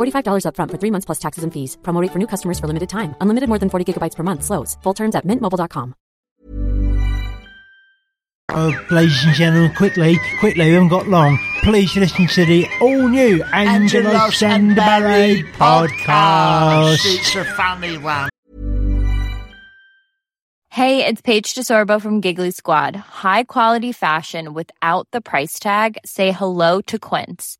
$45 upfront for three months plus taxes and fees. Promo rate for new customers for limited time. Unlimited more than 40 gigabytes per month. Slows. Full terms at mintmobile.com. Oh, ladies and gentlemen, quickly, quickly, we haven't got long. Please listen to the all new Angelo Angelos and Ballet podcast. It's a funny one. Hey, it's Paige DeSorbo from Giggly Squad. High quality fashion without the price tag. Say hello to Quince.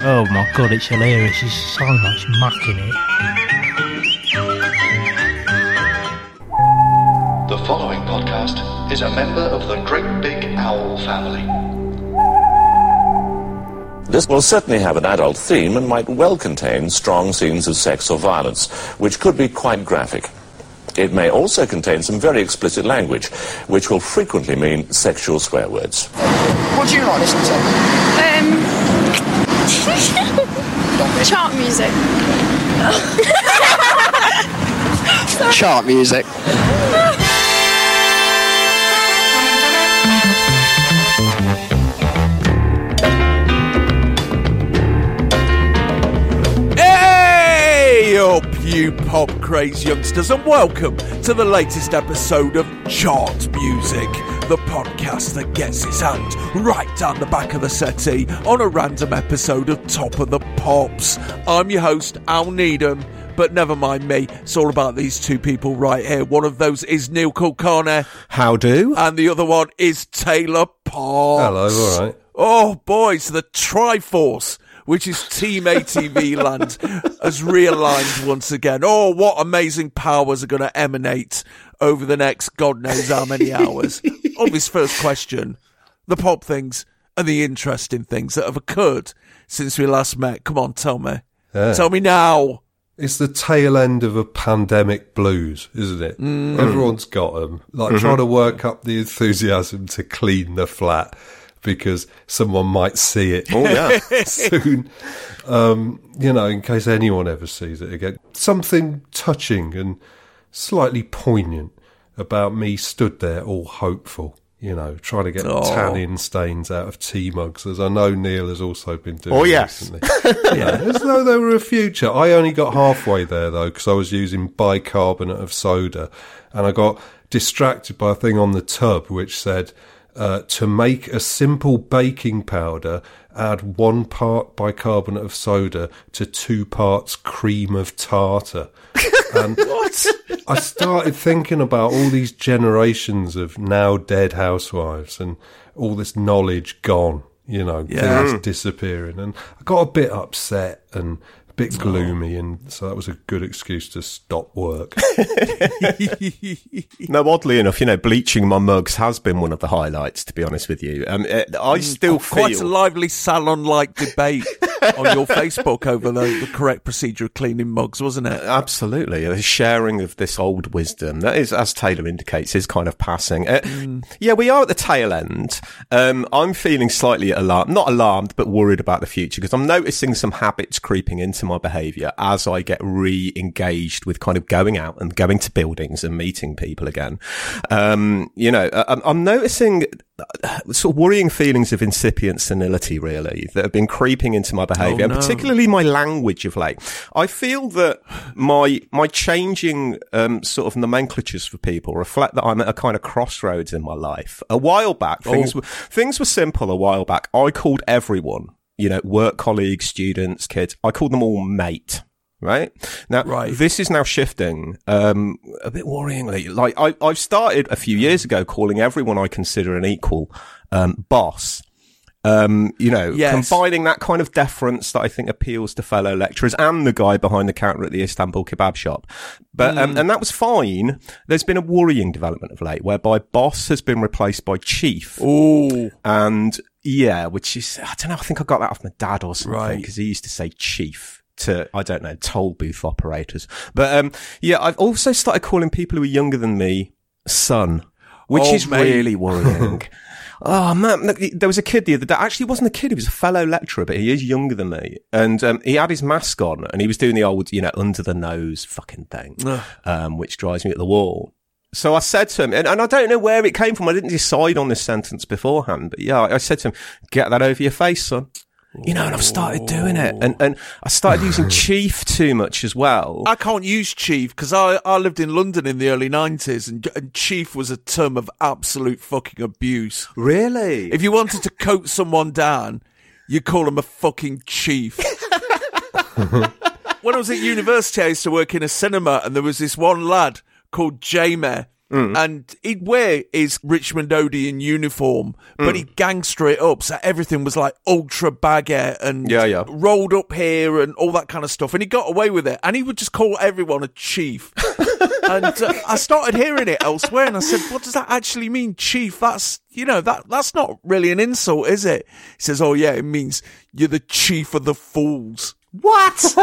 Oh my god, it's hilarious. There's so much muck in it. The following podcast is a member of the Great Big Owl family. This will certainly have an adult theme and might well contain strong scenes of sex or violence, which could be quite graphic. It may also contain some very explicit language, which will frequently mean sexual swear words. What do you like listening to? Um, chart music. Chart music. you pop craze youngsters, and welcome to the latest episode of Chart Music, the podcast that gets its hand right down the back of the settee on a random episode of Top of the Pops. I'm your host, Al Needham. But never mind me, it's all about these two people right here. One of those is Neil Kulkarni, How do? and the other one is Taylor Parkes. Hello, all right. Oh, boys, the Triforce, which is Team ATV land, has realigned once again. Oh, what amazing powers are going to emanate over the next God knows how many hours. Obvious first question the pop things and the interesting things that have occurred since we last met. Come on, tell me. Yeah. Tell me now. It's the tail end of a pandemic blues, isn't it? Mm. Everyone's got them. Like trying to work up the enthusiasm to clean the flat because someone might see it Oh, yeah. soon. Um, you know, in case anyone ever sees it again. Something touching and slightly poignant about me stood there all hopeful. You know, trying to get Oh. tannin stains out of tea mugs, as I know Neil has also been doing Oh, yes. recently. yeah, as though there were a future. I only got halfway there though because I was using bicarbonate of soda, and I got distracted by a thing on the tub which said Uh, to make a simple baking powder, add one part bicarbonate of soda to two parts cream of tartar. And what? I started thinking about all these generations of now dead housewives and all this knowledge gone, you know, Yeah. things disappearing. And I got a bit upset and a bit gloomy. And so that was a good excuse to stop work. No, oddly enough, you know, bleaching my mugs has been one of the highlights. To be honest with you, um, uh, I still feel Quite a lively salon-like debate on your Facebook over the, the correct procedure of cleaning mugs, wasn't it? Absolutely. the sharing of this old wisdom that is, as Taylor indicates, is kind of passing. Uh, Yeah, we are at the tail end. Um, I'm feeling slightly alarmed, not alarmed, but worried about the future because I'm noticing some habits creeping into my behavior as I get re-engaged with kind of going out and going to buildings and meeting people again. Um, you know, I- I'm, noticing uh, sort of worrying feelings of incipient senility, really, that have been creeping into my behaviour, Oh, no. and particularly my language of late. I feel that my my changing um, sort of nomenclatures for people reflect that I'm at a kind of crossroads in my life. A while back, things Oh. were things were simple. A while back, I called everyone, you know, work colleagues, students, kids. I call them all mate. Right now, Right. this is now shifting um, a bit worryingly. Like I, I've started a few years ago calling everyone I consider an equal um, boss. Um, you know, Yes. combining that kind of deference that I think appeals to fellow lecturers and the guy behind the counter at the Istanbul kebab shop. But, um, and that was fine. There's been a worrying development of late whereby boss has been replaced by chief. Oh, And yeah, which is, I don't know, I think I got that off my dad or something Right. because he used to say chief. To I don't know toll booth operators, but um yeah, I've also started calling people who are younger than me son, which Oh, is mate. really worrying. Oh man, look, there was a kid the other day. Actually, wasn't a kid; he was a fellow lecturer, but he is younger than me. And um, he had his mask on, and he was doing the old, you know, under the nose fucking thing, um, which drives me at the wall. So I said to him, and, and I don't know where it came from. I didn't decide on this sentence beforehand, but yeah, I said to him, "Get that over your face, son." You know, and I've started doing it, and and I started using chief too much as well. I can't use chief because I, I lived in London in the early 90s and, and chief was a term of absolute fucking abuse. Really? If you wanted to coat someone down, you call them a fucking chief. when I was at university, I used to work in a cinema and there was this one lad called Jamie. Mm. And he'd wear his Richmond Odeon uniform, but Mm. he'd gangster it up. So everything was like ultra baggy and Yeah, yeah. rolled up here and all that kind of stuff. And he got away with it. And he would just call everyone a chief. and uh, I started hearing it elsewhere, and I said, "What does that actually mean, chief? That's you know that that's not really an insult, is it?" He says, "Oh yeah, it means you're the chief of the fools." What? so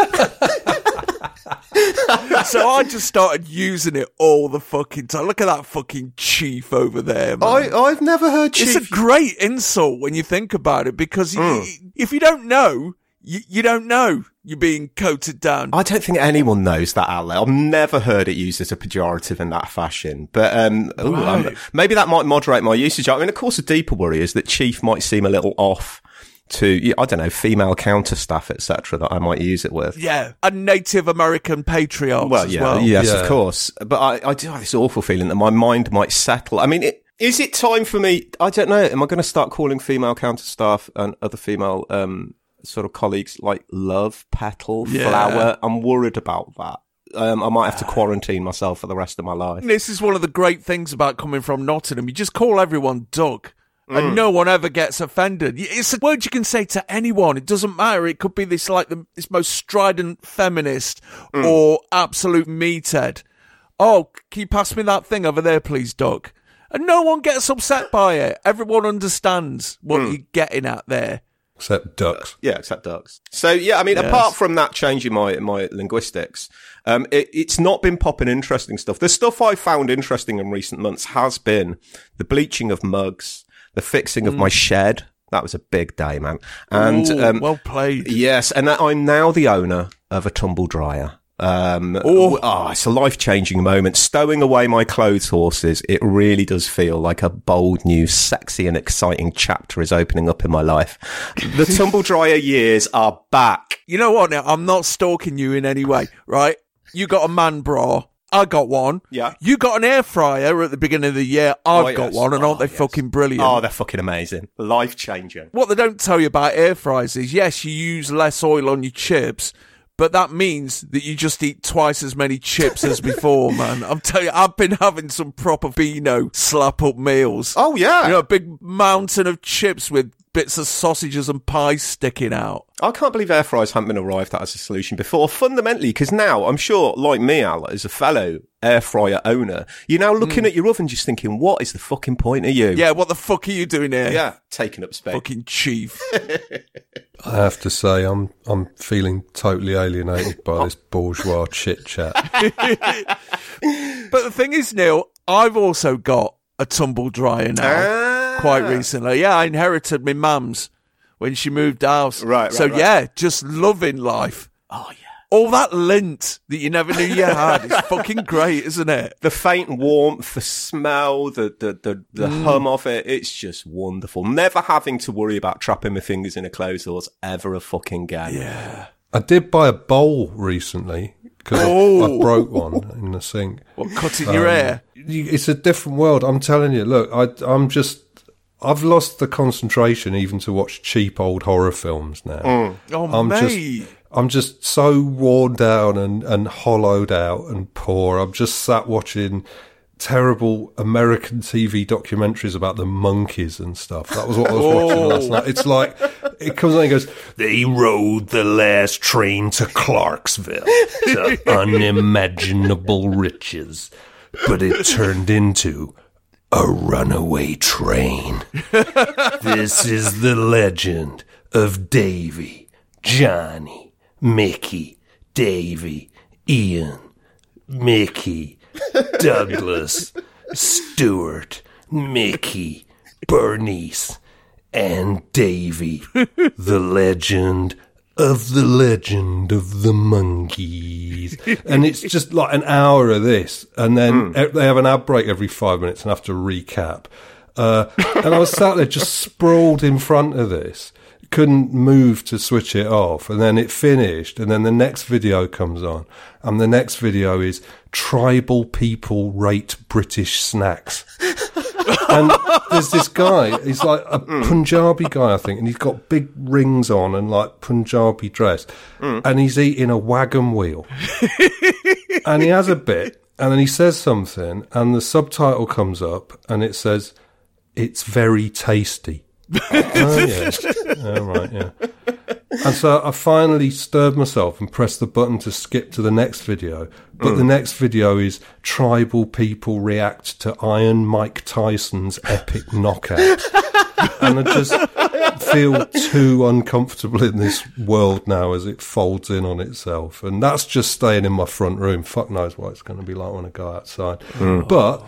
I just started using it all the fucking time. Look at that fucking chief over there, man. I I've never heard chief. It's a great insult when you think about it because you- Mm. if you don't know, you, you don't know you're being coated down. I don't think anyone knows that outlet. I've never heard it used as a pejorative in that fashion. But um, ooh, um, Right. maybe that might moderate my usage. I mean, of course, a deeper worry is that chief might seem a little off to I don't know female counter staff, etc. That I might use it with. Yeah, a Native American patriarch Well, as yeah, well. yes, Yeah. of course. But I, I do have this awful feeling that my mind might settle. I mean, it, is it time for me? I don't know. Am I going to start calling female counter staff and other female um, sort of colleagues like love, petal, Yeah. flower? I'm worried about that. Um, I might have to quarantine myself for the rest of my life. This is one of the great things about coming from Nottingham. You just call everyone Doug. Mm. And no one ever gets offended. It's a word you can say to anyone. It doesn't matter. It could be this like the this most strident feminist Mm. or absolute meathead. Oh, can you pass me that thing over there, please, Doug? And no one gets upset by it. Everyone understands what Mm. you're getting at there. Except ducks. Yeah, except ducks. So yeah, I mean, Yes. apart from that changing my my linguistics, um, it, it's not been popping interesting stuff. The stuff I found interesting in recent months has been the bleaching of mugs, the fixing of my shed. That was a big day, man. And Mm. Ooh, um, well played. yes, and I'm now the owner of a tumble dryer. Um, Oh. oh, it's a life changing moment. Stowing away my clothes horses, it really does feel like a bold, new, sexy, and exciting chapter is opening up in my life. The tumble dryer years are back. You know what? Now I'm not stalking you in any way, right? You got a man bra. I got one. Yeah. You got an air fryer at the beginning of the year. I've Oh, got yes. one, and oh, aren't Oh, they fucking brilliant? Oh, they're fucking amazing. Life changing. What they don't tell you about air fryers is yes, you use less oil on your chips, but that means that you just eat twice as many chips as before, man. I'm telling you, I've been having some proper Beano slap up meals. Oh, yeah. You know, a big mountain of chips with bits of sausages and pies sticking out. I can't believe air fryers haven't been arrived at as a solution before. Fundamentally, because now I'm sure, like me, Al, as a fellow air fryer owner, you're now looking at your oven just thinking, what is the fucking point of you? Yeah, what the fuck are you doing here? Yeah, taking up space. Fucking chief. I have to say, I'm I'm feeling totally alienated by this bourgeois chit chat. But the thing is, Neil, I've also got a tumble dryer now. Ah. Quite recently, yeah, I inherited my mum's when she moved house. Right, So right, right. yeah, just loving life. Oh yeah. All that lint that you never knew you had is fucking great, isn't it? The faint warmth, the smell, the the the, the Mm. hum of it, it's just wonderful. Never having to worry about trapping my fingers in a closed doors ever a fucking again. Yeah. I did buy a bowl recently because I, Oh. I broke one in the sink. What, cutting your hair? It's a different world. I'm telling you. Look, I, I'm just. I've lost the concentration even to watch cheap old horror films now. Mm. Oh, I'm mate. just. I'm just so worn down and, and hollowed out and poor. I'm just sat watching terrible American TV documentaries about the Monkees and stuff. That was what I was watching last night. It's like it comes on and goes, They rode the last train to Clarksville to unimaginable riches. But it turned into a runaway train. this is the legend of Davy, Johnny, Mickey, Davy, Ian, Mickey, Douglas, Stuart, Mickey, Bernice, and Davy, the legend of the legend of the Monkees. And it's just like an hour of this, and then e- they have an ad break every five minutes and have to recap. Uh, and I was sat there just sprawled in front of this, couldn't move to switch it off, and then it finished, and then the next video comes on, and the next video is tribal people rate British snacks. and there's this guy, he's like a Punjabi guy, I think, and he's got big rings on and like Punjabi dress, and he's eating a wagon wheel. and he has a bit, and then he says something, and the subtitle comes up, and it says, It's very tasty. oh, yeah. Oh, right, yeah. And so I finally stirred myself and pressed the button to skip to the next video. But the mm. next video is tribal people react to Iron Mike Tyson's epic knockout. and I just feel too uncomfortable in this world now as it folds in on itself. And that's just staying in my front room. Fuck knows what it's going to be like when I go outside. Mm. But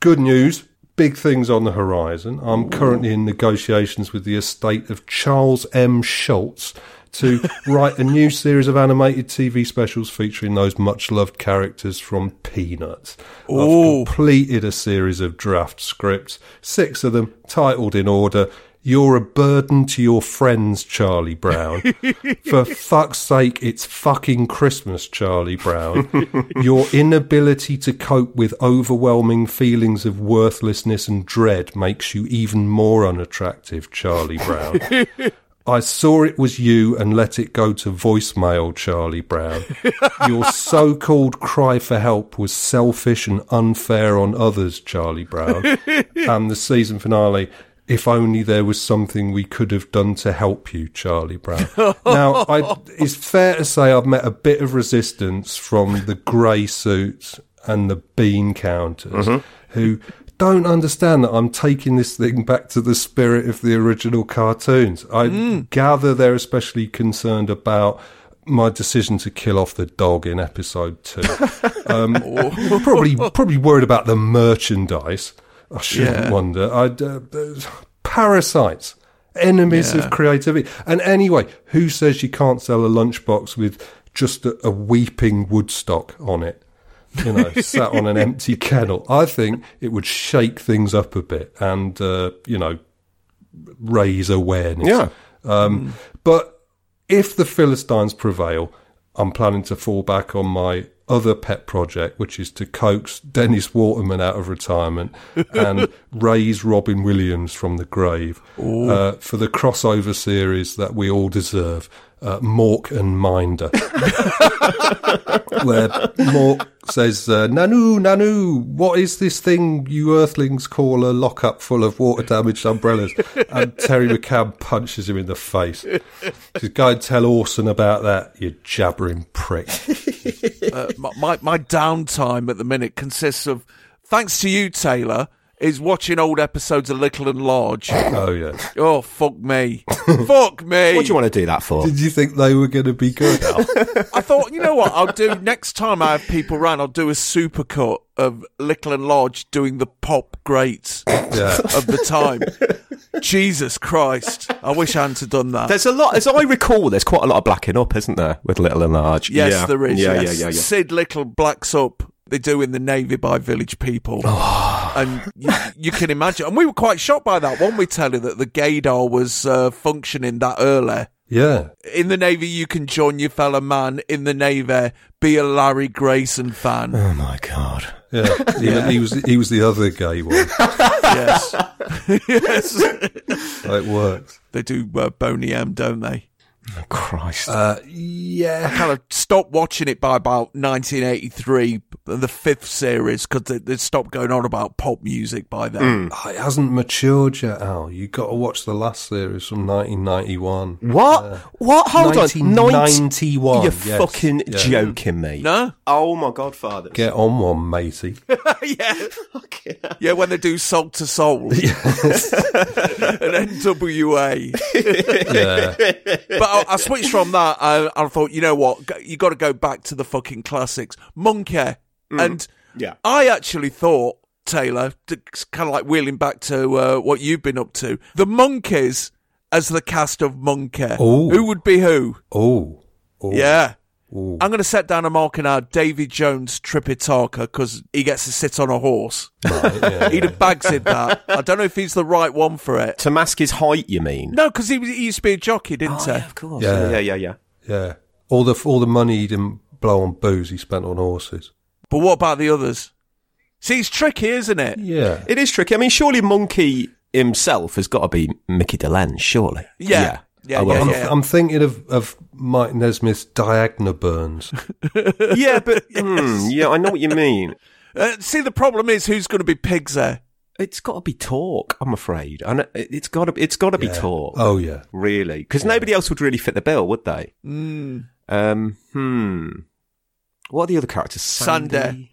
good news. Big things on the horizon. I'm currently in negotiations with the estate of Charles M. Schulz to write a new series of animated TV specials featuring those much loved characters from Peanuts. Ooh. I've completed a series of draft scripts, six of them titled in order. You're a burden to your friends, Charlie Brown. For fuck's sake, it's fucking Christmas, Charlie Brown. Your inability to cope with overwhelming feelings of worthlessness and dread makes you even more unattractive, Charlie Brown. I saw it was you and let it go to voicemail, Charlie Brown. Your so called cry for help was selfish and unfair on others, Charlie Brown. And the season finale, if only there was something we could have done to help you, Charlie Brown. now, I, it's fair to say I've met a bit of resistance from the grey suits and the bean counters who don't understand that I'm taking this thing back to the spirit of the original cartoons. I gather they're especially concerned about my decision to kill off the dog in episode two. um, probably, probably worried about the merchandise. I shouldn't Yeah. wonder. I'd, uh, parasites, enemies Yeah. of creativity. And anyway, who says you can't sell a lunchbox with just a, a weeping Woodstock on it? You know, sat on an empty kennel. I think it would shake things up a bit and, uh, you know, raise awareness. Yeah. Um, But if the Philistines prevail, I'm planning to fall back on my other pet project, which is to coax Dennis Waterman out of retirement and raise Robin Williams from the grave uh, for the crossover series that we all deserve, uh, Mork and Minder, where Mork says, uh, "Nanu, Nanu, what is this thing you Earthlings call a lockup full of water-damaged umbrellas?" And Terry McCann punches him in the face. Says, "Go and tell Orson about that, you jabbering prick." uh, my, my my downtime at the minute consists of, thanks to you, Taylor, is watching old episodes of Little and Large. Oh yeah. Oh fuck me, fuck me. What do you want to do that for? Did you think they were going to be good? I thought, you know what, I'll do next time I have people round. I'll do a supercut of Little and Large doing the pop greats Yeah. of the time. Jesus Christ! I wish I hadn't done that. There's a lot, as I recall, there's quite a lot of blacking up, isn't there, with Little and Large? Yes, yeah. there is. Yeah, yes. yeah, yeah, yeah. Sid Little blacks up. They do in the Navy by Village People. Oh. And you, you can imagine. And we were quite shocked by that, weren't we, Telly, that the gaydar was uh, functioning that early. Yeah. In the Navy, you can join your fellow man. In the Navy, be a Larry Grayson fan. Oh my god. Yeah, he, he was he was the other gay one. yes. yes. it works. They do uh, Boney M, don't they? Christ. Uh, I yeah. kind of stopped watching it by about 1983, the fifth series, because they, they stopped going on about pop music by then. Oh, it hasn't matured yet, Al. You've got to watch the last series from 1991. What? what? Hold on. 1991. You're yes. fucking Yeah. joking me. No? Oh my godfather. Get on one, matey. yeah. Yeah, when they do Soul II Soul. and NWA. Yeah. but I, I switched from that. I, I thought, you know what? You got to go back to the fucking classics. Monkey. And Yeah. I actually thought, Taylor, kind of like wheeling back to uh, what you've been up to, the Monkees as the cast of Monkey. Ooh. Who would be who? Oh. oh. Yeah. Ooh. I'm going to set down a mark in our Davy Jones Tripitaka because he gets to sit on a horse. Right, yeah, He'd have bagsed that. I don't know if he's the right one for it. To mask his height, you mean? No, because he, was- he used to be a jockey, didn't oh, he? of course. Yeah. yeah, yeah, yeah. yeah. All the all the money he didn't blow on booze, he spent on horses. But what about the others? See, it's tricky, isn't it? Yeah. It is tricky. I mean, surely Monkey himself has got to be Micky Dolenz, surely. Yeah. Yeah, Oh, well, yeah, I'm, yeah. I'm thinking of, of Mike Nesmith's Diagna Burns. yeah, but hmm, yeah, I know what you mean. Uh, see, the problem is who's going to be Pigsy there? It's got to be Tork. I'm afraid, and it- it's got to. It's got to be Yeah. Tork. Oh, yeah. really, because nobody else would really fit the bill, would they? Mm. Um, hmm. What are the other characters? Sunday.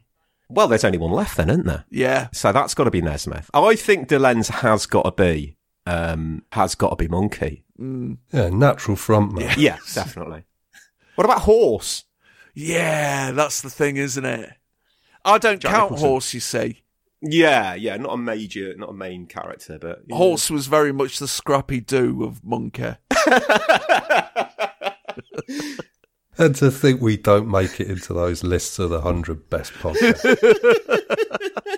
Well, there's only one left then, isn't there? Yeah. So that's got to be Nesmith. I think Dolenz has got to be. Um, has got to be Monkey. Mm. Yeah, natural frontman. Yeah, definitely. What about Horse? Yeah, that's the thing, isn't it? I don't Jack count Nicholson. Horse, you see. Yeah, yeah, not a major, not a main character, but yeah. Horse was very much the Scrappy-Doo of Monkey. And to think we don't make it into those lists of the 100 best podcasts.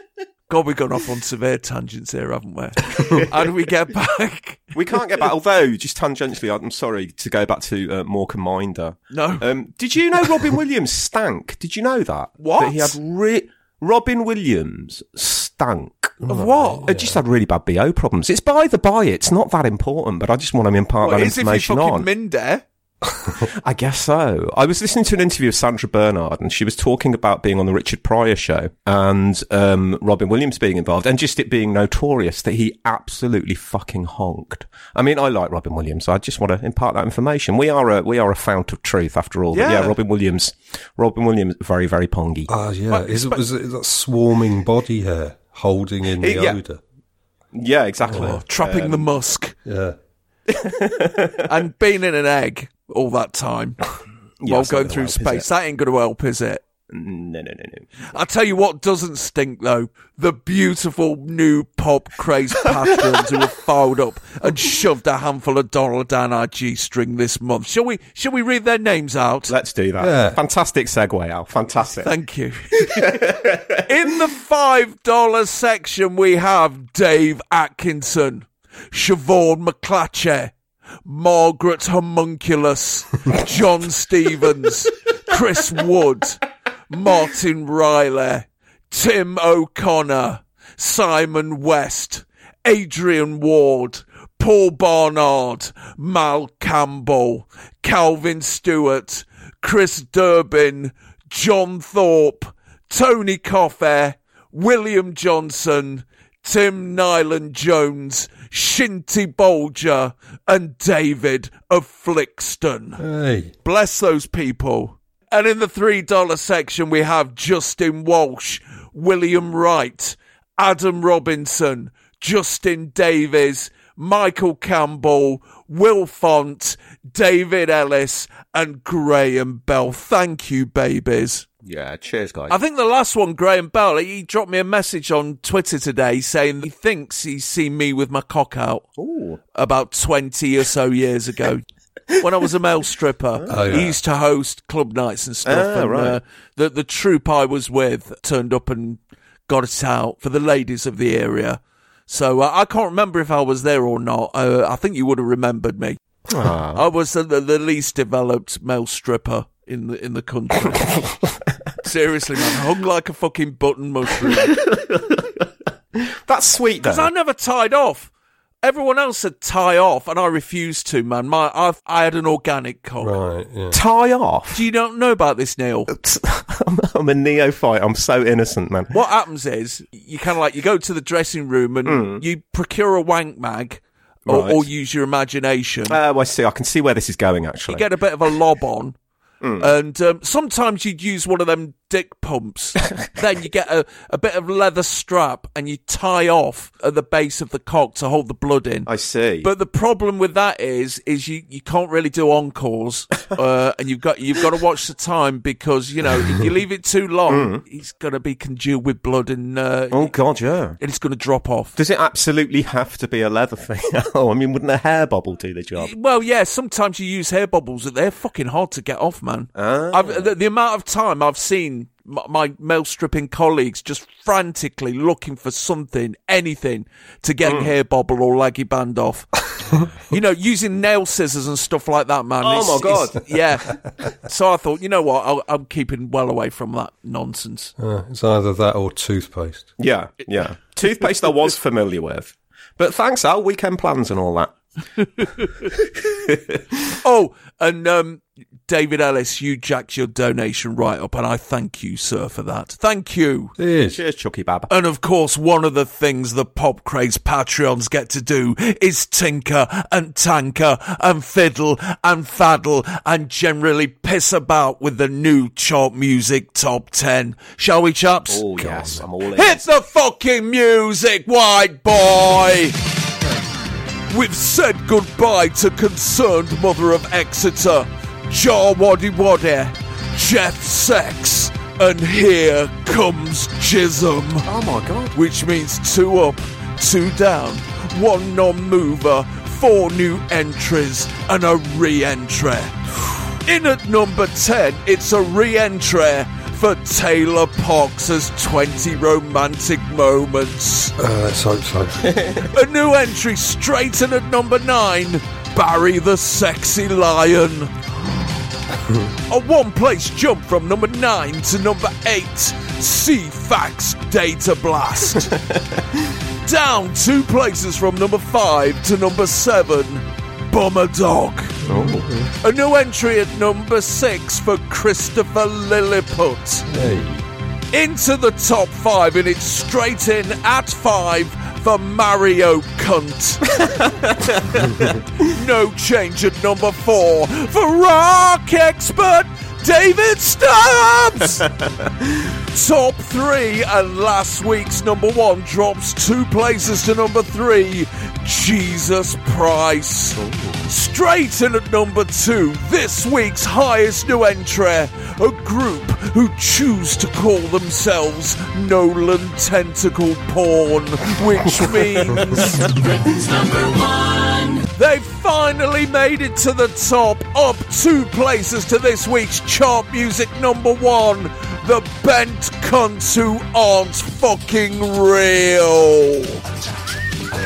God, we've gone off on severe tangents here, haven't we? How do we get back? We can't get back. Although, just tangentially, I'm sorry to go back to uh, Mork and Minder. No. Um, did you know Robin Williams stank? Did you know that? What? That he had re- Robin Williams stank. Of what? Uh, just had really bad BO problems. It's by the by. It's not that important, but I just want to impart What that is if you information fucking on. Minder? I guess so. I was listening to an interview with Sandra Bernhard, and she was talking about being on the Richard Pryor show and um, Robin Williams being involved, and just it being notorious that he absolutely fucking honked. I mean, I like Robin Williams. So I just want to impart that information. We are a we are a fount of truth, after all. Yeah. yeah, Robin Williams. Robin Williams, very very pongy. Ah, yeah. Is it, was it that swarming body hair holding in the Yeah. odour? yeah, exactly. Oh, trapping the musk Yeah. and being in an egg all that time while it's going through help, space. That ain't going to help, is it? No, no, no, no. I'll tell you what doesn't stink though. The beautiful new pop crazed patrons who have filed up and shoved a handful of dollar down our G string this month. Shall we shall we read their names out? Let's do that. Yeah. Fantastic segue, Al. Fantastic. Thank you. In the five dollar section we have Dave Atkinson, Siobhan McClatchy, Margaret Homunculus, John Stevens, Chris Wood, Martin Riley, Tim O'Connor, Simon West, Adrian Ward, Paul Barnard, Mal Campbell, Calvin Stewart, Chris Durbin, John Thorpe, Tony Coffey, William Johnson, Tim Nyland Jones, Shinty Bolger, and David of Flixton. Hey. Bless those people. And in the $3 section, we have Justin Walsh, William Wright, Adam Robinson, Justin Davies, Michael Campbell, Will Font, David Ellis, and Graham Bell. Thank you, babies. Yeah, cheers, guys. I think the last one, Graham Bell, he dropped me a message on Twitter today saying he thinks he's seen me with my cock out Ooh. about 20 or so years ago. when I was a male stripper, Oh, yeah. he used to host club nights and stuff. Ah, and right. uh, the, the troupe I was with turned up and got us out for the ladies of the area. So uh, I can't remember if I was there or not. Uh, I think you would have remembered me. Ah. I was the, the least developed male stripper in the in the country. Seriously, man, hung like a fucking button mushroom. That's sweet, though. Because I never tied off. Everyone else said tie off, and I refused to. Man, my I I had an organic cock. Right, yeah. Tie off? Do you don't know about this, Neil? I'm, I'm a neophyte. I'm so innocent, man. What happens is you kind of like you go to the dressing room and hmm. you procure a wank mag, or. Right. or use your imagination. Oh, I see. I can see where this is going, Actually, you get a bit of a lob on. Hmm. And um, sometimes you'd use one of them dick pumps. then you get a, a bit of leather strap and you tie off at the base of the cock to hold the blood in. I see. But the problem with that is, is you, you can't really do encores, uh, and you've got you've got to watch the time because you know if you leave it too long, it's going to be congealed with blood and uh, oh, God, yeah. and it's going to drop off. Does it absolutely have to be a leather thing? oh, I mean, wouldn't a hair bubble do the job? Well, yeah. Sometimes you use hair bubbles; but they're fucking hard to get off, man. Ah. I've, the, the amount of time I've seen m- my male stripping colleagues just frantically looking for something, anything, to get a hair bobble or leggy band off. you know, using nail scissors and stuff like that, man. Oh, It's- my God. yeah. So I thought, you know what? I'll, I'm keeping well away from that nonsense. Uh, it's either that or toothpaste. Yeah, yeah. Toothpaste I was familiar with. But thanks, Al. Weekend plans and all that. Oh, and um, David Ellis, you jacked your donation right up, and I thank you, sir, for that. Thank you. It is. Cheers, Chucky Bab. And of course, one of the things the Pop Craze Patreons get to do is tinker and tanker and fiddle and faddle and generally piss about with the new chart music top 10. Shall we, chaps? Oh, yes. I'm all in. Hit the fucking music, white boy! We've said goodbye to concerned mother of Exeter, Jar Waddy Waddy, Jeff Sex, and here comes Jism. Oh, my God. Which means two up, two down, one non mover, four new entries, and a re entry. In at number 10, it's a re entry for Taylor Parkes's 20 romantic moments. Uh, let's hope so. A new entry straight in at number 9, Barry the Sexy Lion. A one place jump from number 9 to number 8, Ceefax Data Blast. Down two places from number 5 to number 7, Bummer Dog. Oh. A new entry at number 6 for Christopher Lilliput hey. into the top five, and it's straight in at five for Mario Cunt. no change at number four for rock expert David Stubbs. top three, and last week's number one drops two places to number three. Jesus Price. Straight in at number two, this week's highest new entry, a group who choose to call themselves Nolan Tentacle Porn, which means They've finally made it to the top, up two places to this week's chart music number one. The bent cunts who aren't fucking real.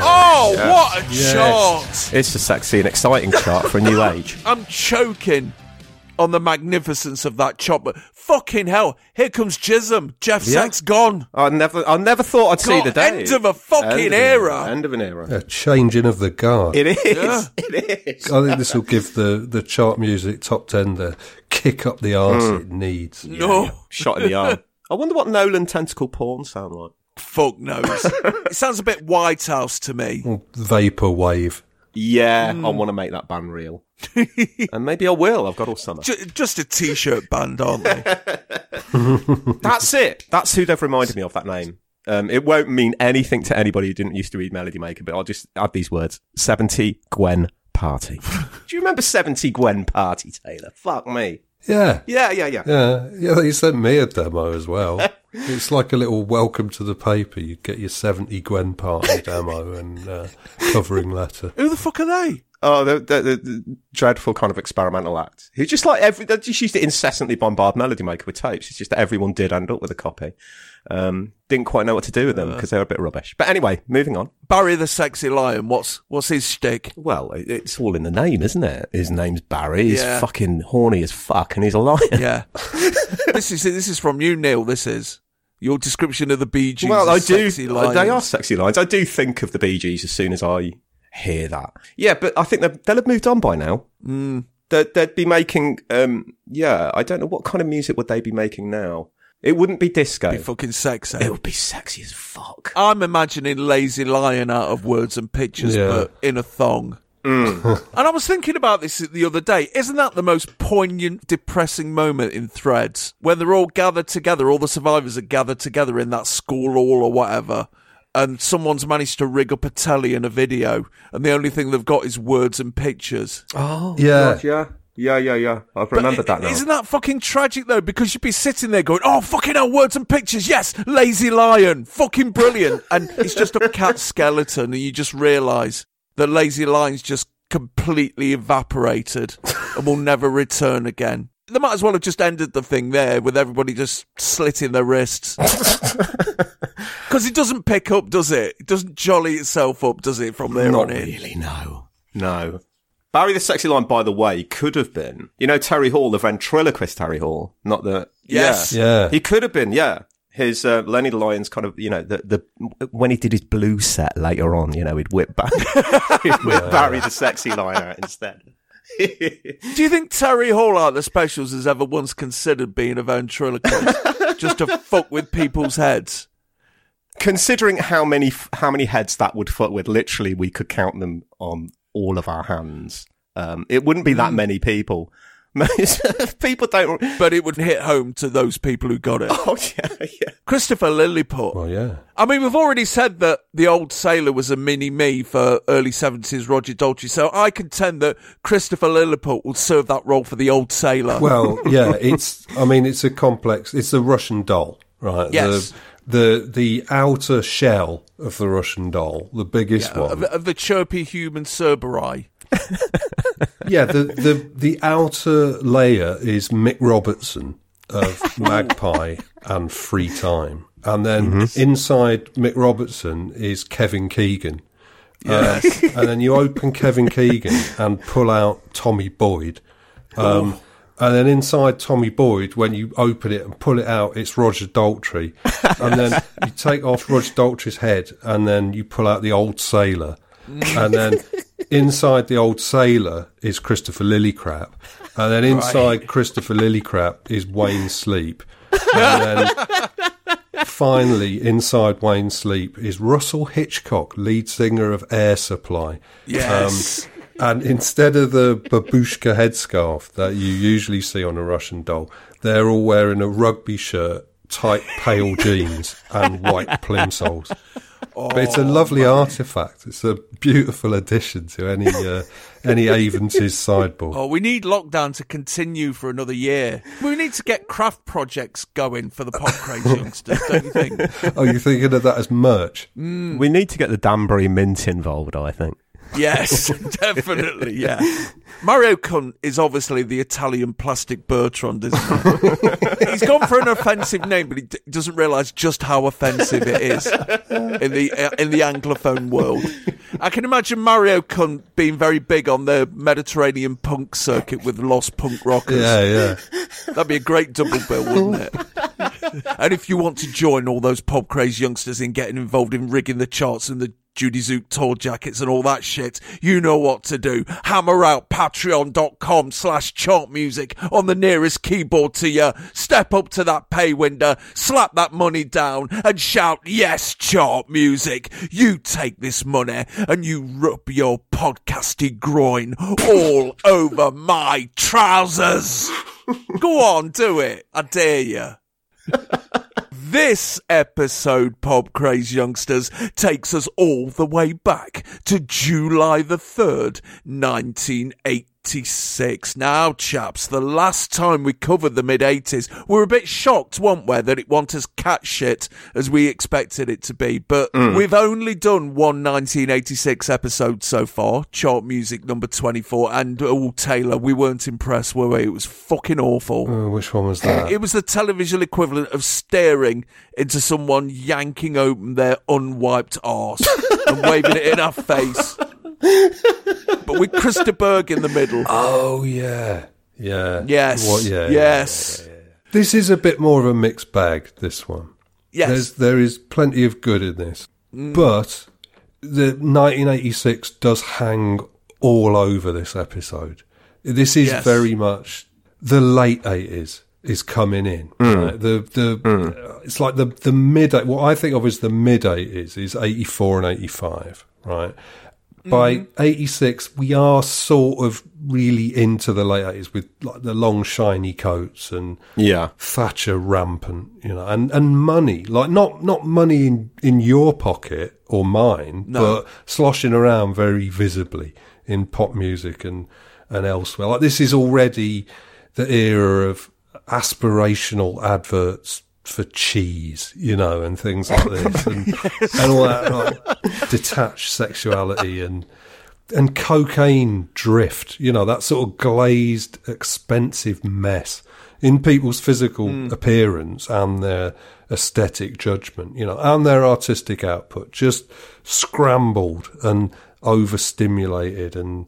Oh, Yeah. what a Yes. chart! It's a sexy and exciting chart for a new age. I'm choking. on the magnificence of that chop. But fucking hell, here comes Jism. Jeff Yeah. Sack's gone. I never, I never thought I'd see the day. end of a fucking End of an era. End of an era. A changing of the guard. It is. Yeah. It is. I think this will give the, the chart music top ten the kick up the arse Mm. it needs. No. Shot in the arm. I wonder what Nolan tentacle porn sound like. Fuck knows. it sounds a bit Whitehouse to me. Or Vapor wave. Yeah, Hmm. I want to make that band real. and maybe I will. I've got all summer. Ju- just a t-shirt band, aren't they? That's it. That's who they've reminded me of, that name. Um, it won't mean anything to anybody who didn't used to read Melody Maker, but I'll just add these words. 70 Gwen Party. Do you remember 70 Gwen Party, Taylor? Fuck me. Yeah. Yeah, yeah, yeah. Yeah, yeah, they sent me a demo as well. It's like a little welcome to the paper. You get your 70 Gwen party demo and uh, covering letter. Who the fuck are they? Oh, the, the, the, the dreadful kind of experimental act. Who just like every, they just used to incessantly bombard Melody Maker with tapes. It's just that everyone did end up with a copy. Um, didn't quite know what to do with them because they were a bit rubbish. But anyway, moving on. Barry the Sexy Lion. What's what's his shtick? Well, it- it's all in the name, isn't it? His name's Barry. He's Yeah. fucking horny as fuck and he's a lion. Yeah. this is this is from you, Neil. This is your description of the Bee Gees. Well, I as do. Sexy They are sexy lines. I do think of the Bee Gees as soon as I hear that. Yeah, but I think they'll, they'll have moved on by now. Mm. They'd, they'd be making, um, yeah, I don't know what kind of music would they be making now. It wouldn't be disco. It'd be fucking sexy. it would be sexy as fuck. I'm imagining Lazy Lion out of words and pictures, Yeah. but in a thong. Mm. and I was thinking about this the other day. Isn't that the most poignant, depressing moment in Threads? When they're all gathered together, all the survivors are gathered together in that school hall or whatever, and someone's managed to rig up a telly and a video, and the only thing they've got is words and pictures. Oh, Yeah. God, yeah. Yeah, yeah, yeah. I've remembered that now. Isn't that fucking tragic though? Because you'd be sitting there going, "Oh fucking hell, words and pictures, yes, lazy lion, fucking brilliant," and it's just a cat skeleton, and you just realise that lazy lion's just completely evaporated and will never return again. They might as well have just ended the thing there with everybody just slitting their wrists. Because it doesn't pick up, does it? It doesn't jolly itself up, does it, from there Not on in? really, no. No. Barry the Sexy Lion, by the way, could have been, you know, Terry Hall, the ventriloquist Terry Hall, not the, Yes. yeah. Yeah. He could have been, yeah. His, uh, Lenny the Lion's kind of, you know, the, the, when he did his blue set later on, you know, he'd whip back, he'd whip Barry the Sexy Lion out instead. Do you think Terry Hall out of the specials has ever once considered being a ventriloquist just to fuck with people's heads? Considering how many, how many heads that would fuck with, literally, we could count them on all of our hands. Um, it wouldn't be that many people. People don't. But it would hit home to those people who got it. Oh yeah, yeah. Christopher Lilliput. Well, yeah. I mean, we've already said that the old sailor was a mini me for early 70s Roger Daltrey, so I contend that Christopher Lilliput will serve that role for the old sailor. Well, yeah, it's. I mean, it's a complex. It's a Russian doll, right? Yes. The, the the outer shell of the Russian doll, the biggest Yeah, one. of, of the chirpy human Cerberus. yeah, the, the the outer layer is Mick Robertson of Magpie and Free Time, and then inside Mick Robertson is Kevin Keegan. Uh, and then you open Kevin Keegan and pull out Tommy Boyd. Um, And then inside Tommy Boyd, when you open it and pull it out, it's Roger Daltrey. And then you take off Roger Daltrey's head and then you pull out the old sailor. And then inside the old sailor is Christopher Lillicrap. And then inside Christopher Lillicrap is Wayne Sleep. And then finally, inside Wayne Sleep is Russell Hitchcock, lead singer of Air Supply. Yes. Um, and instead of the babushka headscarf that you usually see on a Russian doll, they're all wearing a rugby shirt, tight pale jeans, and white plimsolls. but it's a lovely artifact. It's a beautiful addition to any uh, any Avenses sideboard. Oh, we need lockdown to continue for another year. We need to get craft projects going for the pop craze youngsters, don't you think? Oh, you're thinking of that as merch? We need to get the Danbury Mint involved, I think. Yes, definitely. Yeah. Mario Cunt is obviously the Italian plastic Bertrand, isn't he? He's gone for an offensive name, but he d- doesn't realise just how offensive it is in the uh, in the anglophone world. I can imagine Mario Cunt being very big on the Mediterranean punk circuit with lost punk rockers. Yeah, yeah. That'd be a great double bill, wouldn't it? and if you want to join all those pop craze youngsters in getting involved in rigging the charts and the Judy Zoot tour jackets and all that shit, you know what to do. Hammer out patreon.com slash chart music on the nearest keyboard to you. Step up to that pay window, slap that money down and shout, yes, chart music. You take this money and you rub your podcasty groin all over my trousers. Go on, do it. I dare you. This episode, Pop Craze Youngsters, takes us all the way back to July the 3rd, 1986. Now, chaps, the last time we covered the mid 80s, we were a bit shocked, weren't we, that it wasn't as cat shit as we expected it to be. But mm. we've only done one 1986 episode so far, chart music number 24, and oh, Taylor, we weren't impressed, were we? It was fucking awful. Oh, which one was that? It was the television equivalent of staring into someone yanking open their unwiped arse and waving it in our face. But with Chris de Burgh in the middle. Oh yeah, yeah. Yes. What? Yeah. yeah, yes. yeah, yeah, yeah. This is a bit more of a mixed bag. This one. Yes. There's, there is plenty of good in this, Mm. but the 1986 does hang all over this episode. This is Yes. very much the late 80s is coming in. Mm. right? The the uh, it's like the the mid what I think of as the mid 80s is 84 and 85, right? By mm-hmm. 86 we are sort of really into the late 80s with like the long shiny coats and Yeah. Thatcher rampant, you know, and, and money, like not, not money in, in your pocket or mine, No. but sloshing around very visibly in pop music and, and elsewhere. Like this is already the era of aspirational adverts for cheese, you know, and things like this and, and all that like detached sexuality and, and cocaine drift, you know, that sort of glazed, expensive mess in people's physical hmm. appearance and their aesthetic judgment, you know, and their artistic output, just scrambled and overstimulated and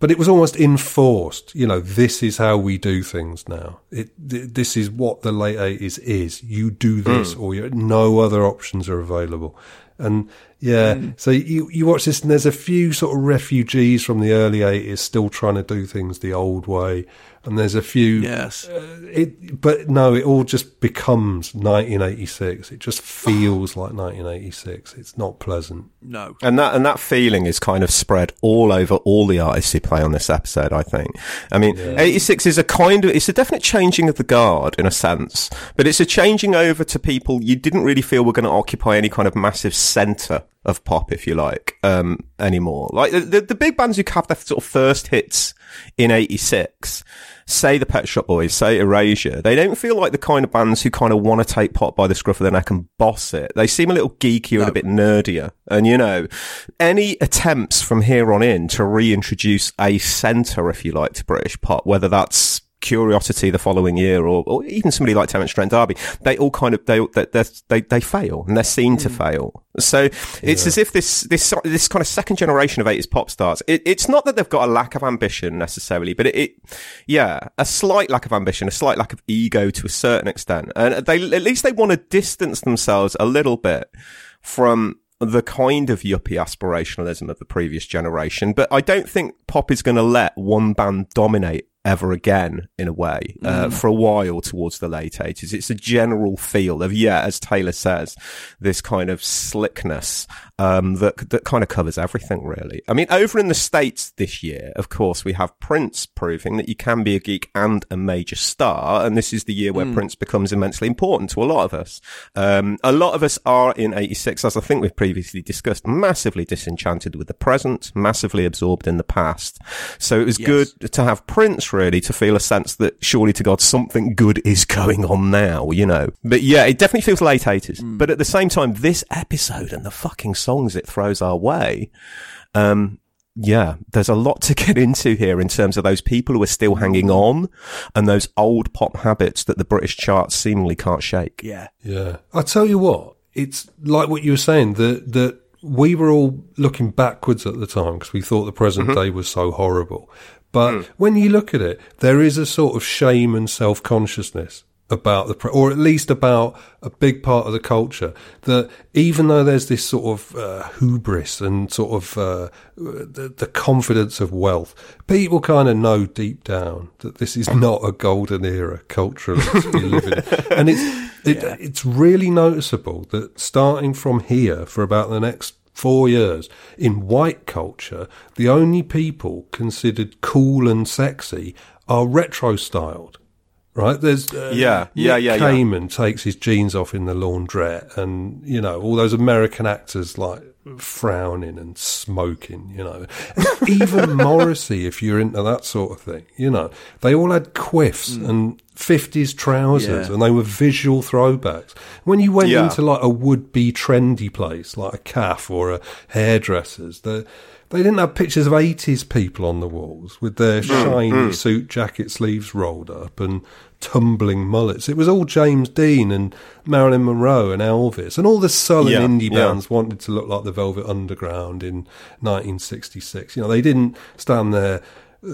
but it was almost enforced. You know, this is how we do things now. It, th- this is what the late eighties is. You do this, hmm. or you, no other options are available. And yeah, mm. so you you watch this, and there's a few sort of refugees from the early eighties still trying to do things the old way, and there's a few. Yes. Uh, it, but no, it all just becomes 1986. It just feels like 1986. It's not pleasant. No. And that and that feeling is kind of spread all over all the artists who play on this episode. I think. I mean, eighty six is a kind of it's a definite changing of the guard in a sense, but it's a changing over to people you didn't really feel were going to occupy any kind of massive centre of pop, if you like, um, anymore. Like the, the the big bands who have their sort of first hits in eighty six. Say the Pet Shop Boys, say Erasure. They don't feel like the kind of bands who kind of want to take pop by the scruff of the neck and boss it. They seem a little geekier and a bit nerdier. And you know, any attempts from here on in to reintroduce a centre, if you like, to British pop, whether that's Curiosity the following year, or, or even somebody like Terence Trent D'Arby, they all kind of they they they they fail and they're seen to hmm. fail. So it's as if this this this kind of second generation of 80s pop stars. It, it's not that they've got a lack of ambition necessarily, but it, it yeah, a slight lack of ambition, a slight lack of ego to a certain extent, and they at least they want to distance themselves a little bit from the kind of yuppie aspirationalism of the previous generation. But I don't think pop is going to let one band dominate ever again in a way uh, for a while towards the late 80s it's a general feel of yeah as taylor says this kind of slickness um, that that kind of covers everything really. I mean over in the states this year of course we have prince proving that you can be a geek and a major star and this is the year where prince becomes immensely important to a lot of us. Um, a lot of us are in 86 as i think we've previously discussed massively disenchanted with the present massively absorbed in the past. So it was Yes. good to have Prince really to feel a sense that surely to God something good is going on now, you know. But yeah, it definitely feels late 80s. But at the same time, this episode and the fucking songs it throws our way, um, yeah, there's a lot to get into here in terms of those people who are still hanging on and those old pop habits that the British charts seemingly can't shake. Yeah. Yeah. I tell you what, it's like what you were saying that that we were all looking backwards at the time because we thought the present Mhm. day was so horrible. But when you look at it, there is a sort of shame and self consciousness about the, or at least about a big part of the culture that even though there's this sort of uh, hubris and sort of uh, the, the confidence of wealth, people kind of know deep down that this is not a golden era culturally to be living. and it's it, it's really noticeable that starting from here for about the next four years in white culture, the only people considered cool and sexy are retro styled. Right, there's uh, Yeah, yeah, Nick yeah, yeah. Takes his jeans off in the laundrette, and you know all those American actors like frowning and smoking. You know, even Morrissey, if you're into that sort of thing, you know, they all had quiffs and fifties trousers, Yeah. and they were visual throwbacks. When you went Yeah. into like a would-be trendy place like a calf or a hairdresser's, the they didn't have pictures of 80s people on the walls with their shiny mm. suit jacket sleeves rolled up and tumbling mullets. It was all James Dean and Marilyn Monroe and Elvis and all the sullen Yeah, indie yeah. bands wanted to look like the Velvet Underground in 1966. You know, they didn't stand there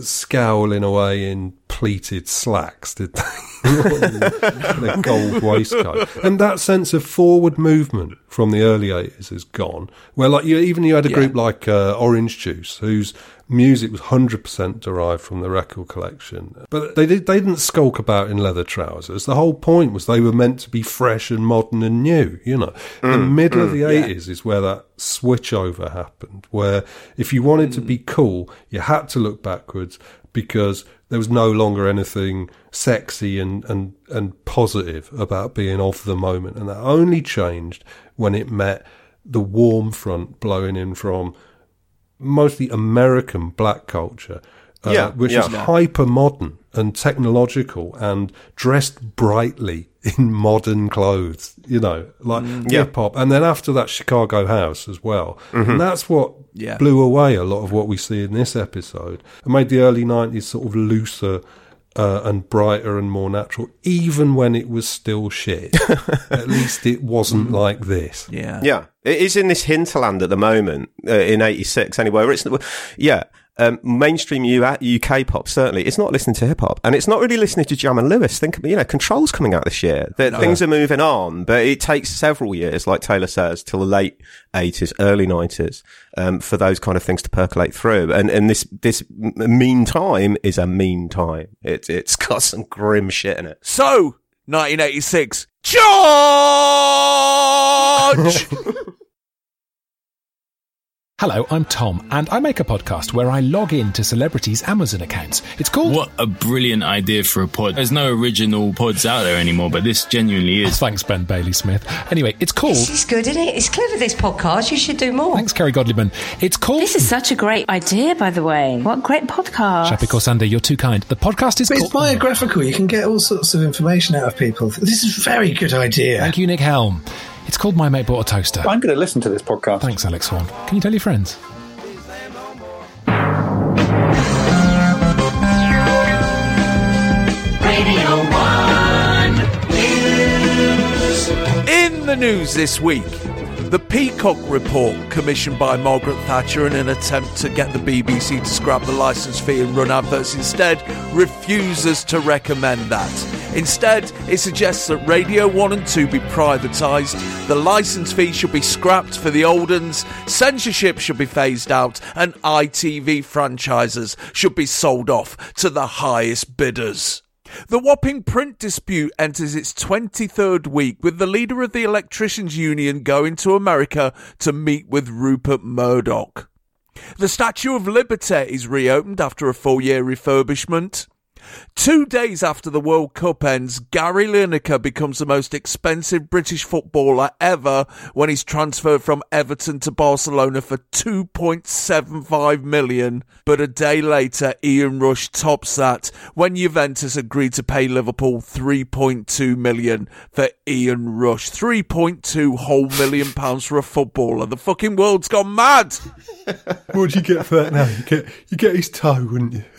scowling away in pleated slacks, did they? Their gold waistcoat. And that sense of forward movement from the early 80s is gone. Where, like, you, even you had a group like uh, Orange Juice, whose music was 100% derived from the record collection. But they, did, they didn't skulk about in leather trousers. The whole point was they were meant to be fresh and modern and new, you know. the Mm, middle of mm, the yeah. 80s is where that switch over happened, where if you wanted to be cool, you had to look backwards because there was no longer anything sexy and, and, and positive about being of the moment. And that only changed when it met the warm front blowing in from mostly American black culture, uh, Yeah, which yeah. is hyper modern and technological and dressed brightly in modern clothes, you know, like Mm. Yeah. hip hop. And then after that, Chicago House as well. Mhm. And that's what Yeah. blew away a lot of what we see in this episode and made the early 90s sort of looser. Uh, and brighter and more natural, even when it was still shit. At least it wasn't like this. Yeah. Yeah, it is in this hinterland at the moment uh, in '86. Anyway, where it's yeah, um, mainstream U- UK pop certainly. It's not listening to hip hop, and it's not really listening to Jam and Lewis. Think, you know, Control's coming out this year. That No. things are moving on, but it takes several years, like Taylor says, till the late '80s, early '90s, um, for those kind of things to percolate through. And and this this mean time is a mean time. It's it's got some grim shit in it. So, 1986, George! Hello, I'm Tom, and I make a podcast where I log in to celebrities' Amazon accounts. It's called. What a brilliant idea for a pod. There's no original pods out there anymore, but this genuinely is. Thanks, Ben Bailey Smith. Anyway, it's called. This is good, isn't it? It's clever, this podcast. You should do more. Thanks, Kerry Godliman. It's called. This is such a great idea, by the way. What a great podcast. Shappi Khorsandi, you're too kind. The podcast is But called. it's biographical. You can get all sorts of information out of people. This is a very good idea. Thank you, Nick Helm. It's called My Mate Bought a Toaster. I'm going to listen to this podcast. Thanks, Alex Horne. Can you tell your friends? Radio 1 News. In the news this week, the Peacock Report, commissioned by Margaret Thatcher in an attempt to get the BBC to scrap the licence fee and run adverts instead, refuses to recommend that. Instead, it suggests that Radio 1 and 2 be privatised, the licence fee should be scrapped for the old uns, censorship should be phased out, and ITV franchises should be sold off to the highest bidders. The Wapping print dispute enters its 23rd week with the leader of the Electricians Union going to America to meet with Rupert Murdoch. The Statue of Liberty is reopened after a four year refurbishment. Two days after the World Cup ends, Gary Lineker becomes the most expensive British footballer ever when he's transferred from Everton to Barcelona for 2.75 million. But a day later, Ian Rush tops that when Juventus agreed to pay Liverpool 3.2 million for Ian Rush. 3.2 whole million pounds for a footballer. The fucking world's gone mad. what would you get for that now? You get you get his toe, wouldn't you?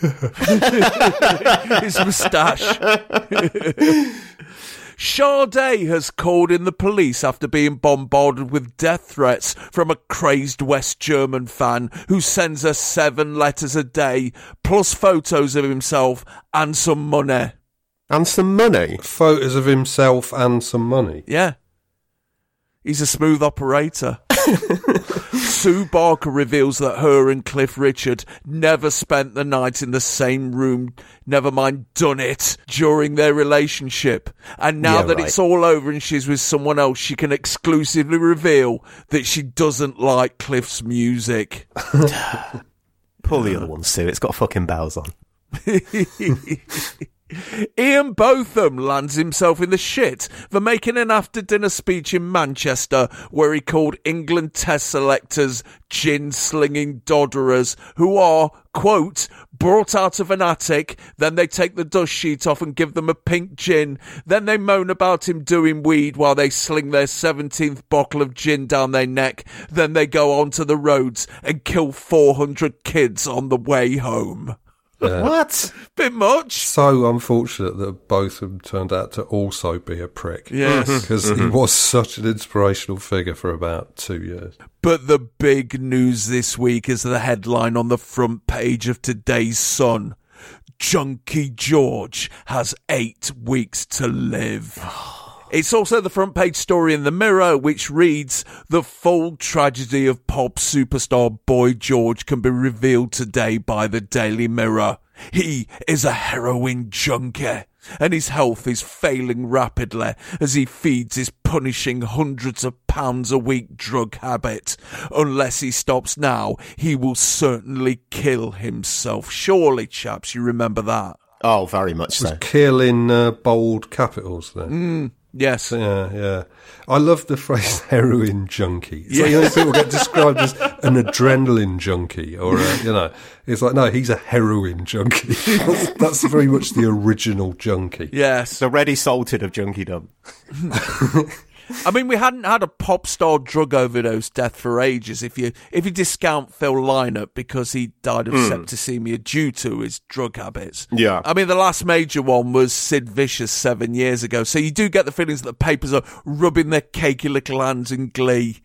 his moustache. Sade has called in the police after being bombarded with death threats from a crazed West German fan who sends her seven letters a day, plus photos of himself and some money. And some money? Photos of himself and some money. Yeah. He's a smooth operator. Sue Barker reveals that her and Cliff Richard never spent the night in the same room, never mind done it, during their relationship. And now Yeah, that right. it's all over and she's with someone else, she can exclusively reveal that she doesn't like Cliff's music. Pull the other one, Sue. It's got fucking bells on. Ian Botham lands himself in the shit for making an after dinner speech in Manchester where he called England test selectors gin slinging dodderers who are, quote, brought out of an attic, then they take the dust sheet off and give them a pink gin, then they moan about him doing weed while they sling their 17th bottle of gin down their neck, then they go onto the roads and kill 400 kids on the way home. Yeah. What? Bit much. So unfortunate that both of them turned out to also be a prick. Yes. Mm-hmm. Because he mm-hmm. was such an inspirational figure for about two years. But the big news this week is the headline on the front page of today's Sun. Junkie George has eight weeks to live. It's also the front page story in the Mirror, which reads The full tragedy of pop superstar Boy George can be revealed today by the Daily Mirror. He is a heroin junkie, and his health is failing rapidly as he feeds his punishing hundreds of pounds a week drug habit. Unless he stops now, he will certainly kill himself. Surely, chaps, you remember that? Oh, very much Was so. kill in uh, bold capitals then. Mm, yes. Yeah, yeah. I love the phrase heroin junkie. It's like, Yeah. you know, people get described as an adrenaline junkie or, a, you know, it's like, no, he's a heroin junkie. that's, that's very much the original junkie. Yes. The ready salted of junkiedom. I mean, we hadn't had a pop star drug overdose death for ages. If you if you discount Phil Lynott because he died of Mm. septicemia due to his drug habits. Yeah. I mean, the last major one was Sid Vicious seven years ago. So you do get the feelings that the papers are rubbing their cakey little hands in glee.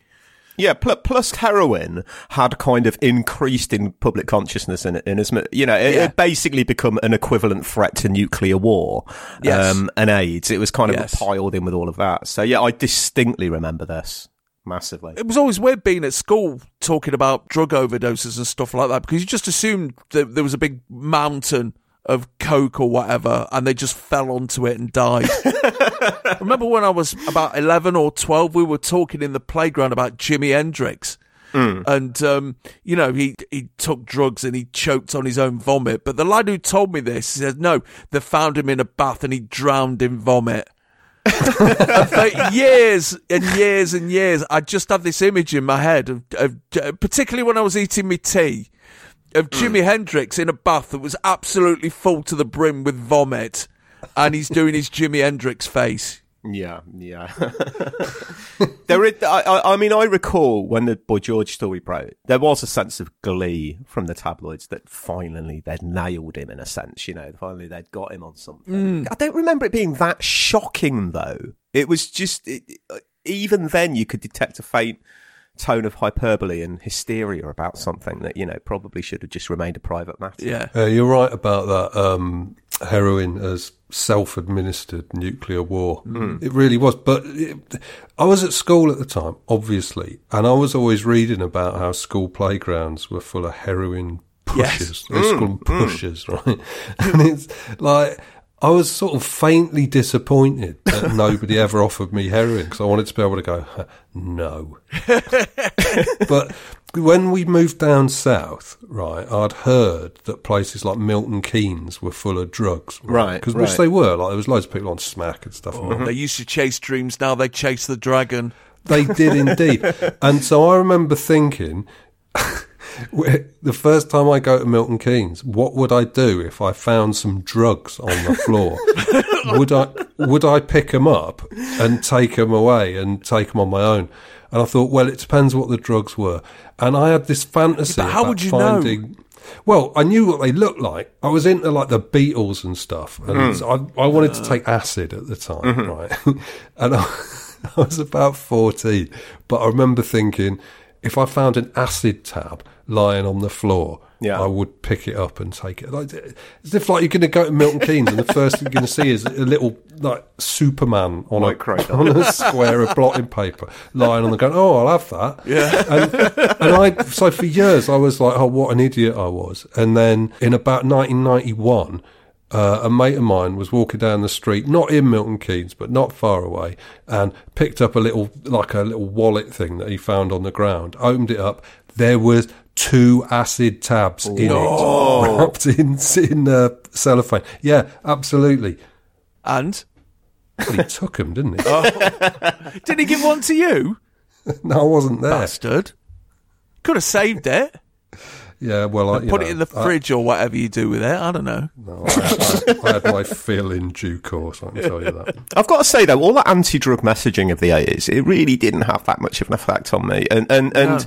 Yeah, pl- plus heroin had kind of increased in public consciousness in, in as you know, it, Yeah. it basically become an equivalent threat to nuclear war Yes. um, and AIDS. It was kind of Yes. piled in with all of that. So yeah, I distinctly remember this massively. It was always weird being at school talking about drug overdoses and stuff like that because you just assumed that there was a big mountain of coke or whatever and they just fell onto it and died. Remember when I was about 11 or 12, we were talking in the playground about Jimi Hendrix. And um, you know he he took drugs and he choked on his own vomit. But the lad who told me this he said no, they found him in a bath and he drowned in vomit. for years and years and years, I just had this image in my head of, of particularly when I was eating my tea, of Jimi Hendrix in a bath that was absolutely full to the brim with vomit, and he's doing his Jimi Hendrix face. Yeah, yeah. there is, I, I, mean, I recall when the Boy George story broke, there was a sense of glee from the tabloids that finally they'd nailed him in a sense, you know, finally they'd got him on something. Mm. I don't remember it being that shocking though. It was just, it- even then you could detect a faint tone of hyperbole and hysteria about something that, you know, probably should have just remained a private matter. Yeah. Uh, you're right about that um, heroin as self-administered nuclear war. Mm. It really was. But it, I was at school at the time, obviously, and I was always reading about how school playgrounds were full of heroin Yes. pushers. They used to call them pushers, right? and it's like. I was sort of faintly disappointed that nobody ever offered me heroin because I wanted to be able to go, no. but when we moved down south, right, I'd heard that places like Milton Keynes were full of drugs, Right, Because right. which they were. Like there was loads of people on smack and stuff. Oh, They used to chase dreams, now they chase the dragon. They did indeed. and so I remember thinking, where- the first time I go to Milton Keynes, what would I do if I found some drugs on the floor? would I would I pick them up and take them away and take them on my own? And I thought, well, it depends what the drugs were. And I had this fantasy. Yeah, how about would you know? finding, Well, I knew what they looked like. I was into like the Beatles and stuff, and. Mm. I, I wanted to take acid at the time, Mm-hmm. Mhm. right? and I, I was about fourteen, but I remember thinking, if I found an acid tab lying on the floor, Yeah. I would pick it up and take it. Like, as if like you're going to go to Milton Keynes and the first thing you're going to see is a little like Superman on White a on a square of blotting paper lying on the ground. Oh, I'll have that. Yeah. And, and I so for years I was like, oh, what an idiot I was. And then in about 1991. Uh, a mate of mine was walking down the street, not in Milton Keynes, but not far away, and picked up a little, like a little wallet thing that he found on the ground. Opened it up. There was two acid tabs in it, wrapped in in uh, cellophane. Yeah, absolutely. And well, he took them, didn't he? Did he give one to you? no, I wasn't there. Bastard. Could have saved it. Yeah, well, I put know, it in the I- fridge or whatever you do with it. I don't know. No, I, I, I had my fill in due course. I can tell you that. I've got to say though, all that anti-drug messaging of the eighties, it really didn't have that much of an effect on me. And and and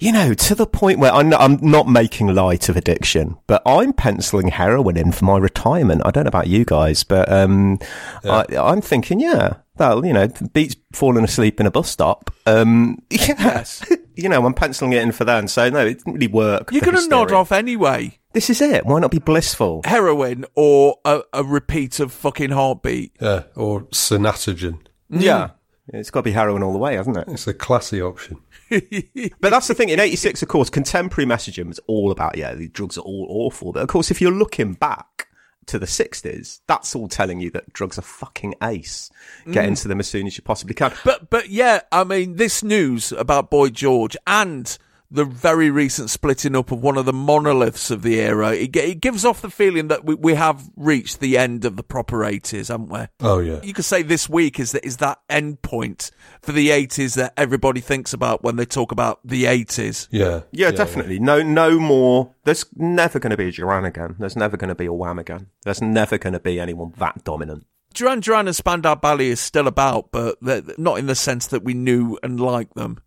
you know, to the point where I'm not, I'm not making light of addiction, but I'm penciling heroin in for my retirement. I don't know about you guys, but um, I, I'm thinking, yeah, that you know, beats falling asleep in a bus stop. Um, yes, you know, I'm penciling it in for that. So no, it didn't really work. You're going to nod off anyway. This is it. Why not be blissful? Heroin or a, a repeat of fucking heartbeat. Yeah, or Sanatogen. Yeah. It's got to be heroin all the way, hasn't it? It's a classy option. but that's the thing. In '86, of course, contemporary messaging was all about yeah, the drugs are all awful. But of course, if you're looking back to the '60s, that's all telling you that drugs are fucking ace. Get Mm. into them as soon as you possibly can. But but yeah, I mean, this news about Boy George and the very recent splitting up of one of the monoliths of the era, it, it gives off the feeling that we, we have reached the end of the proper 80s, haven't we? Oh yeah. You could say this week is that is that end point for the 80s that everybody thinks about when they talk about the 80s. Yeah. Yeah, definitely. No, no more. There's never going to be a Duran again. There's never going to be a Wham again. There's never going to be anyone that dominant. Duran Duran and Spandau Ballet is still about, but not in the sense that we knew and liked them.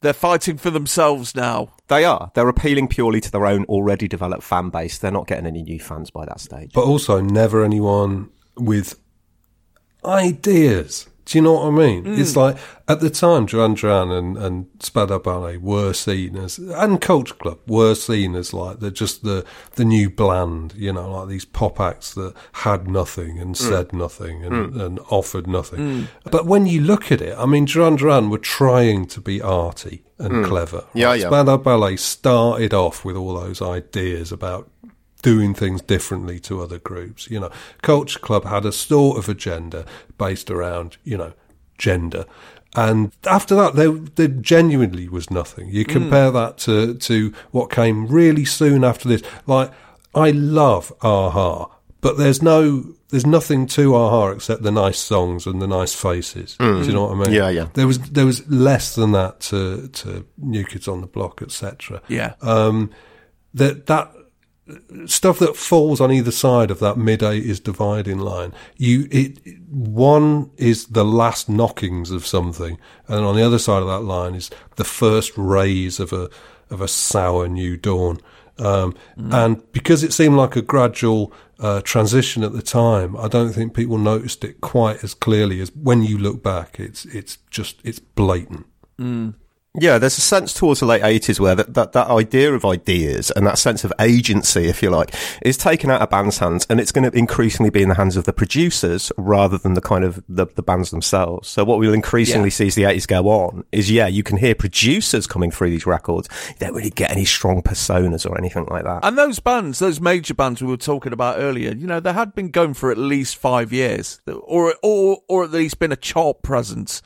They're fighting for themselves now. They are. They're appealing purely to their own already developed fan base. They're not getting any new fans by that stage. But also, never anyone with ideas. Do you know what I mean? Mm. It's like at the time, Duran Duran and, and Spandau Ballet were seen as, and Culture Club were seen as like the just the the new bland, you know, like these pop acts that had nothing and Mm. said nothing and, Mm. and offered nothing. Mm. But when you look at it, I mean, Duran Duran were trying to be arty and Mm. clever. Yeah, Right? yeah. Spandau Ballet started off with all those ideas about doing things differently to other groups. You know, Culture Club had a sort of agenda based around, you know, gender. And after that, there, there genuinely was nothing. You Mm. compare that to, to what came really soon after this. Like, I love Aha, but there's no, there's nothing to Aha except the nice songs and the nice faces. Mm. Do you know what I mean? Yeah, yeah. There was, there was less than that to, to New Kids on the Block, etc. Yeah. Um, that, that, stuff that falls on either side of that mid eighties dividing line. You it one is the last knockings of something, and on the other side of that line is the first rays of a of a sour new dawn. Um, And because it seemed like a gradual uh, transition at the time, I don't think people noticed it quite as clearly as when you look back. It's it's just it's blatant. Mm. Yeah, there's a sense towards the late 80s where that, that, that idea of ideas and that sense of agency, if you like, is taken out of bands' hands and it's going to increasingly be in the hands of the producers rather than the kind of the, the bands themselves. So what we'll increasingly Yeah. see as the 80s go on is, yeah, you can hear producers coming through these records. You don't really get any strong personas or anything like that. And those bands, those major bands we were talking about earlier, you know, they had been going for at least five years, or or or at least been a chart presence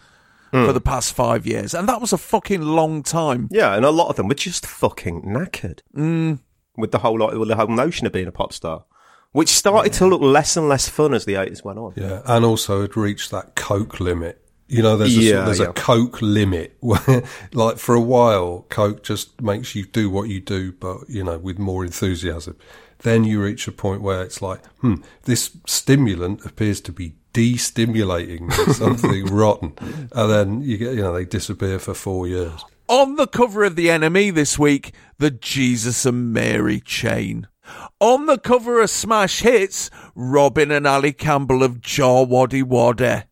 Hmm. for the past five years, and that was a fucking long time. Yeah, and a lot of them were just fucking knackered Mm. with the whole lot, with the whole notion of being a pop star, which started to look less and less fun as the 80s went on. Yeah, and also had reached that coke limit. You know, there's a, Yeah, there's yeah. a coke limit where, like, for a while, coke just makes you do what you do, but you know, with more enthusiasm. Then you reach a point where it's like, hmm, this stimulant appears to be de-stimulating something rotten, and then you get, you know, they disappear for four years. On the cover of The NME this week, the Jesus and Mary chain. On the cover of Smash Hits, Robin and Ali Campbell of Showaddywaddy.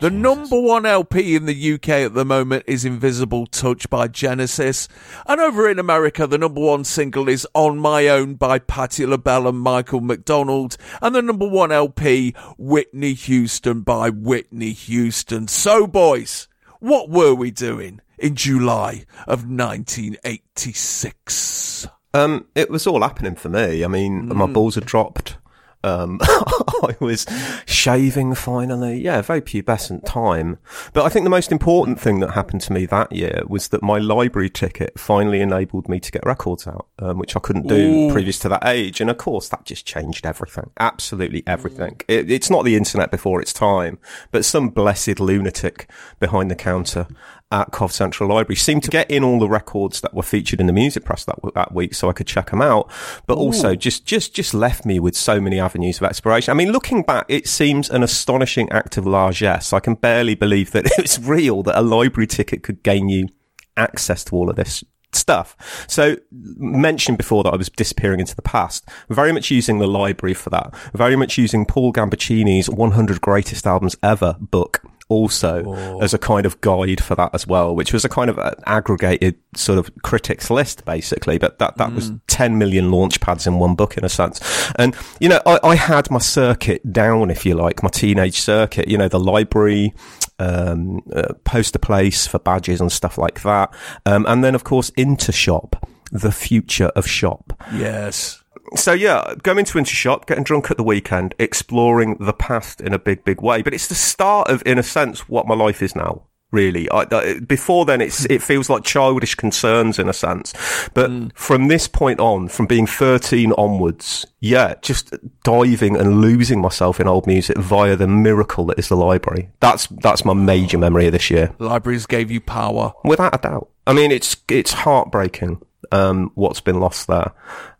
The number one LP in the UK at the moment is Invisible Touch by Genesis. And over in America, the number one single is On My Own by Patti LaBelle and Michael McDonald. And the number one LP, Whitney Houston by Whitney Houston. So, boys, what were we doing in July of 1986? Um, it was all happening for me. I mean, my Mm. balls had dropped. Um, I was shaving finally. Yeah, very pubescent time. But I think the most important thing that happened to me that year was that my library ticket finally enabled me to get records out, um, which I couldn't do Ooh. previous to that age. And of course, that just changed everything. Absolutely everything. It, it's not the internet before its time, but some blessed lunatic behind the counter at Cov Central Library seemed to get in all the records that were featured in the music press that, that week so I could check them out. But also just, just, just left me with so many avenues of exploration. I mean, looking back, it seems an astonishing act of largesse. I can barely believe that it's real that a library ticket could gain you access to all of this stuff. So mentioned before that I was disappearing into the past, very much using the library for that, very much using Paul Gambaccini's 100 greatest albums ever book also as a kind of guide for that as well, which was a kind of aggregated sort of critics list basically, but that, that was 10 million launch pads in one book in a sense. And, you know, I, I had my circuit down, if you like, my teenage circuit, you know, the library, um, uh, poster place for badges and stuff like that. Um, and then of course Intershop, the future of shop. Yes. So yeah, going to Winter Shop, getting drunk at the weekend, exploring the past in a big, big way. But it's the start of, in a sense, what my life is now. Really, I, I- before then, it's it feels like childish concerns in a sense. But hmm. from this point on, from being thirteen onwards, yeah, just diving and losing myself in old music via the miracle that is the library. That's that's my major memory of this year. Libraries gave you power. Without a doubt. I mean, it's it's heartbreaking um, what's been lost there.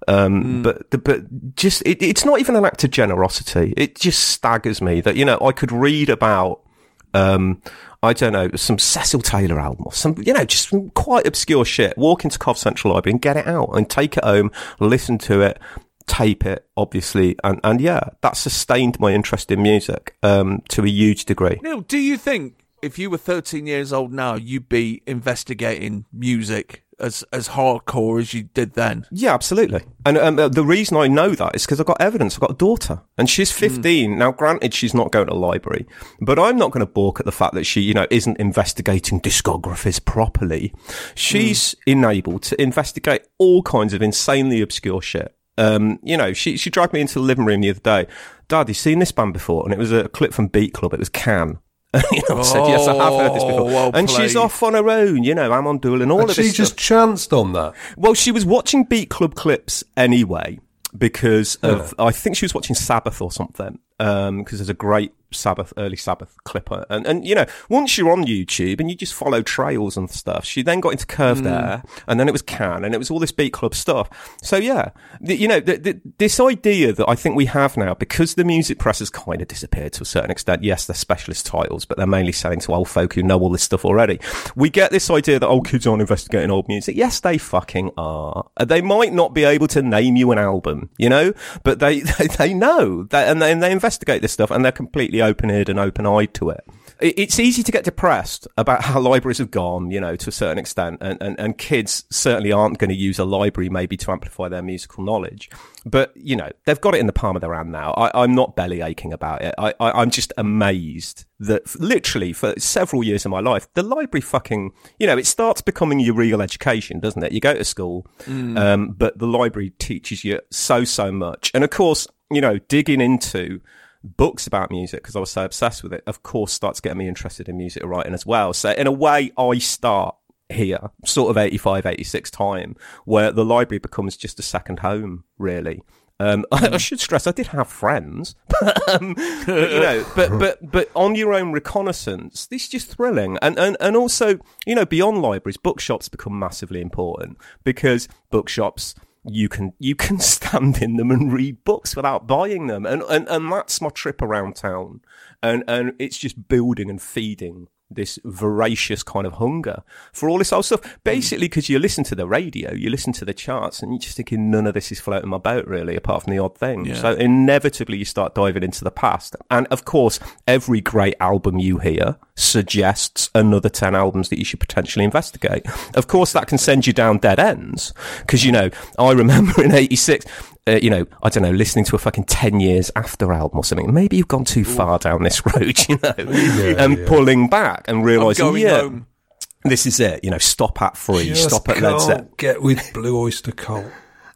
Um, But but just it, it's not even an act of generosity. It just staggers me that you know I could read about. Um, I don't know, some Cecil Taylor album or some, you know, just some quite obscure shit. Walk into Cov Central Library and get it out and take it home, listen to it, tape it, obviously. And, and yeah, that sustained my interest in music, um, to a huge degree. Neil, do you think if you were 13 years old now, you'd be investigating music as as hardcore as you did then? Yeah, absolutely. And um, uh, the reason I know that is because I've got evidence. I've got a daughter, and she's 15 now. Granted, she's not going to library, but I'm not going to balk at the fact that she, you know, isn't investigating discographies properly. She's enabled to investigate all kinds of insanely obscure shit. Um, you know, she she dragged me into the living room the other day. Dad, you seen this band before? And it was a clip from Beat Club. It was Can. you know, I said, yes, I have heard this before. Oh, well and she's off on her own, you know, Amon Düül and all And of she this She just stuff. chanced on that. Well, she was watching Beat Club clips anyway because of I think she was watching Sabbath or something. Um, because there's a great Sabbath, early Sabbath clipper, and and you know once you're on YouTube and you just follow trails and stuff, she then got into Curve Mm. there, and then it was Can, and it was all this Beat Club stuff. So yeah, the, you know the, the, this idea that I think we have now because the music press has kind of disappeared to a certain extent. Yes, they're specialist titles, but they're mainly selling to old folk who know all this stuff already. We get this idea that old kids aren't investigating old music. Yes, they fucking are. They might not be able to name you an album, you know, but they they, they know that, and they, and they investigate this stuff, and they're completely completely open-eared and open-eyed to it. It- It's easy to get depressed about how libraries have gone, you know, to a certain extent, and, and, and kids certainly aren't going to use a library maybe to amplify their musical knowledge. But, you know, they've got it in the palm of their hand now. I, I'm not belly aching about it. I, I, I'm just amazed that literally for several years of my life, the library fucking, you know, it starts becoming your real education, doesn't it? You go to school, Mm. um, but the library teaches you so, so much. And of course, you know, digging into books about music because I was so obsessed with it, of course, starts getting me interested in music writing as well. So in a way, I start here, sort of 85, 86 time, where the library becomes just a second home, really. Um, I, I should stress I did have friends, but, um, but, you know, but but but on your own reconnaissance, this is just thrilling, and and and also, you know, beyond libraries, bookshops become massively important because bookshops you can you can stand in them and read books without buying them, and and and that's my trip around town, and and it's just building and feeding this voracious kind of hunger for all this old stuff. Mm. Basically, because you listen to the radio, you listen to the charts, and you're just thinking none of this is floating my boat, really, apart from the odd thing. Yeah. So inevitably, you start diving into the past. And of course, every great album you hear suggests another 10 albums that you should potentially investigate. Of course, that can send you down dead ends. Because, you know, I remember in 86, uh, you know, I don't know, listening to a fucking 10 years after album or something. Maybe you've gone too far down this road, you know, and yeah. pulling back and realizing, going yeah, home. this is it. You know, stop at three, Just stop at Led Zeppelin. Get with Blue Oyster Cult.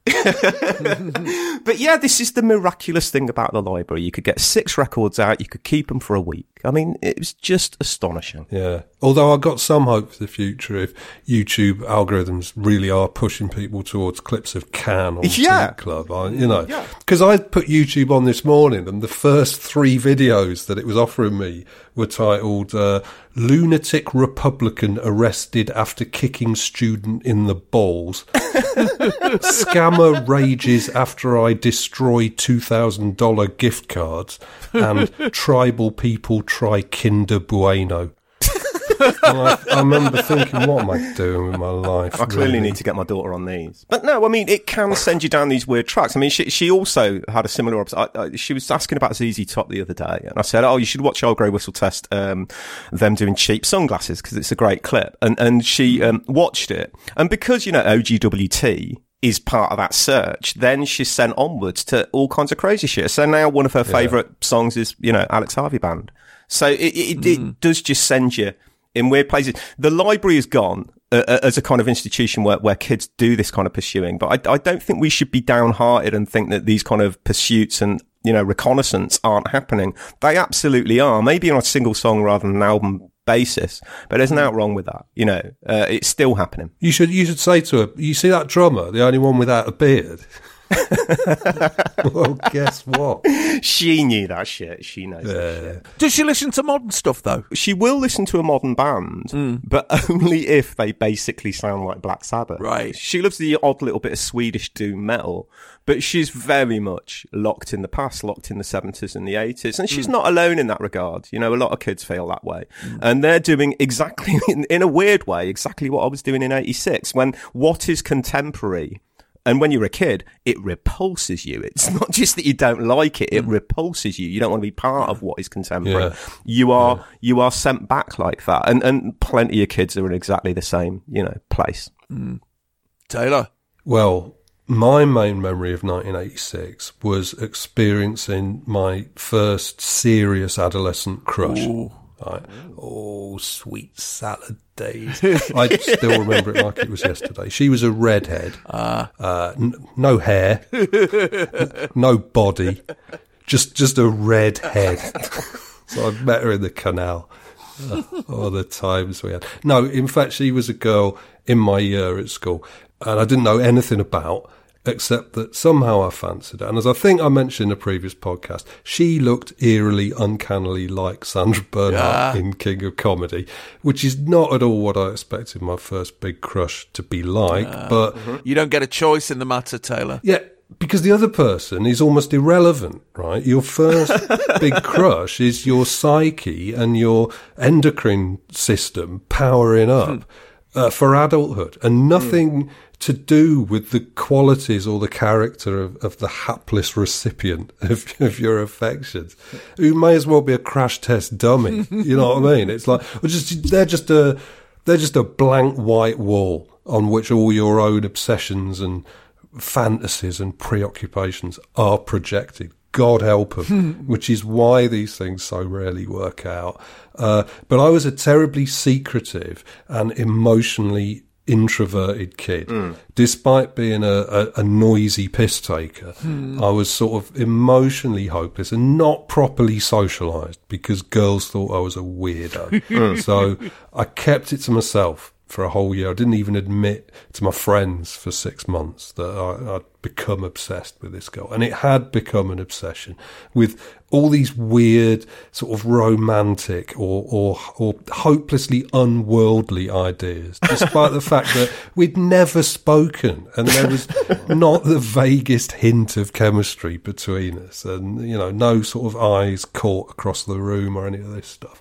But yeah, this is the miraculous thing about the library. You could get six records out, you could keep them for a week. I mean, it was just astonishing. Yeah. Although I've got some hope for the future if YouTube algorithms really are pushing people towards clips of Can or Yeah. Club, I, you know, because I put YouTube on this morning and the first three videos that it was offering me were titled uh, "Lunatic Republican Arrested After Kicking Student in the Balls," "Scammer Rages After I Destroy Two Thousand Dollar Gift Cards," and "Tribal People Try Kinder Bueno." I, I remember thinking, what am I doing with my life? I clearly really? need to get my daughter on these. But no, I mean, it can send you down these weird tracks. I mean, she, she also had a similar. I, I, she was asking about ZZ Top the other day, and I said, "Oh, you should watch Old Grey Whistle Test um, them doing cheap sunglasses because it's a great clip." And and she um, watched it, and because you know OGWT is part of that search, then she's sent onwards to all kinds of crazy shit. So now one of her favourite songs is you know Alex Harvey Band. So it it, it does just send you in weird places. The library is gone uh, uh, as a kind of institution where, where kids do this kind of pursuing, but I, I don't think we should be downhearted and think that these kind of pursuits and you know reconnaissance aren't happening. They absolutely are. Maybe on a single song rather than an album basis, but there's nothing wrong with that. You know, uh, it's still happening. You should you should say to her, you see that drummer, the only one without a beard. well, guess what? She knew that shit. She knows that shit. Does she listen to modern stuff though? She will listen to a modern band, hmm. but only if they basically sound like Black Sabbath. Right. She loves the odd little bit of Swedish doom metal, but she's very much locked in the past, locked in the 70s and the 80s. And she's hmm. not alone in that regard. You know, a lot of kids feel that way. Hmm. And they're doing exactly, in, in a weird way, exactly what I was doing in 86 when what is contemporary and when you're a kid, it repulses you. It's not just that you don't like it; it mm. repulses you. You don't want to be part of what is contemporary. Yeah. You are you are sent back like that, and and plenty of kids are in exactly the same you know place. Mm. Taylor. Well, my main memory of 1986 was experiencing my first serious adolescent crush. Right. Oh, sweet salad days. I still remember it like it was yesterday. She was a redhead. Uh, n- no hair, no body, just just a red head. so I met her in the canal. Oh, all the times we had. No, in fact, she was a girl in my year at school, and I didn't know anything about except that somehow I fancied her. And as I think I mentioned in a previous podcast, she looked eerily, uncannily like Sandra Bernhard Yeah. in King of Comedy, which is not at all what I expected my first big crush to be like. but mm-hmm. You don't get a choice in the matter, Taylor. yeah, because the other person is almost irrelevant, right? Your first big crush is your psyche and your endocrine system powering up. Hmm. Uh, for adulthood and nothing to do with the qualities or the character of, of the hapless recipient of, of your affections, who may as well be a crash test dummy. you know what I mean? It's like just they're just a they're just a blank white wall on which all your own obsessions and fantasies and preoccupations are projected. God help them, which is why these things so rarely work out. Uh, but I was a terribly secretive and emotionally introverted kid. Despite being a, a, a noisy piss taker, Hmm. I was sort of emotionally hopeless and not properly socialised because girls thought I was a weirdo. Mm. so I kept it to myself for a whole year. I didn't even admit to my friends for six months that I, I'd become obsessed with this girl. And it had become an obsession with all these weird, sort of romantic or, or, or hopelessly unworldly ideas, despite the fact that we'd never spoken and there was not the vaguest hint of chemistry between us and, you know, no sort of eyes caught across the room or any of this stuff.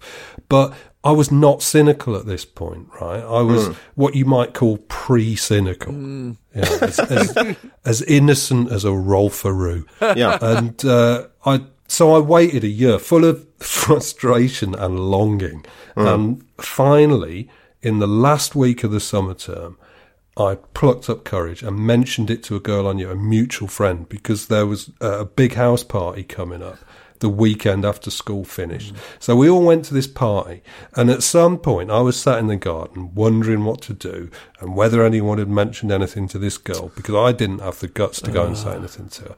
But I was not cynical at this point, right? I was Mm. what you might call pre-cynical, Mm. you know, as, as, as innocent as a Rolfaroo. Yeah. and uh, I so I waited a year, full of frustration and longing, Mm. and finally, in the last week of the summer term. I plucked up courage and mentioned it to a girl I knew, a mutual friend, because there was a big house party coming up the weekend after school finished. So we all went to this party, and at some point I was sat in the garden wondering what to do and whether anyone had mentioned anything to this girl because I didn't have the guts to go and say anything to her.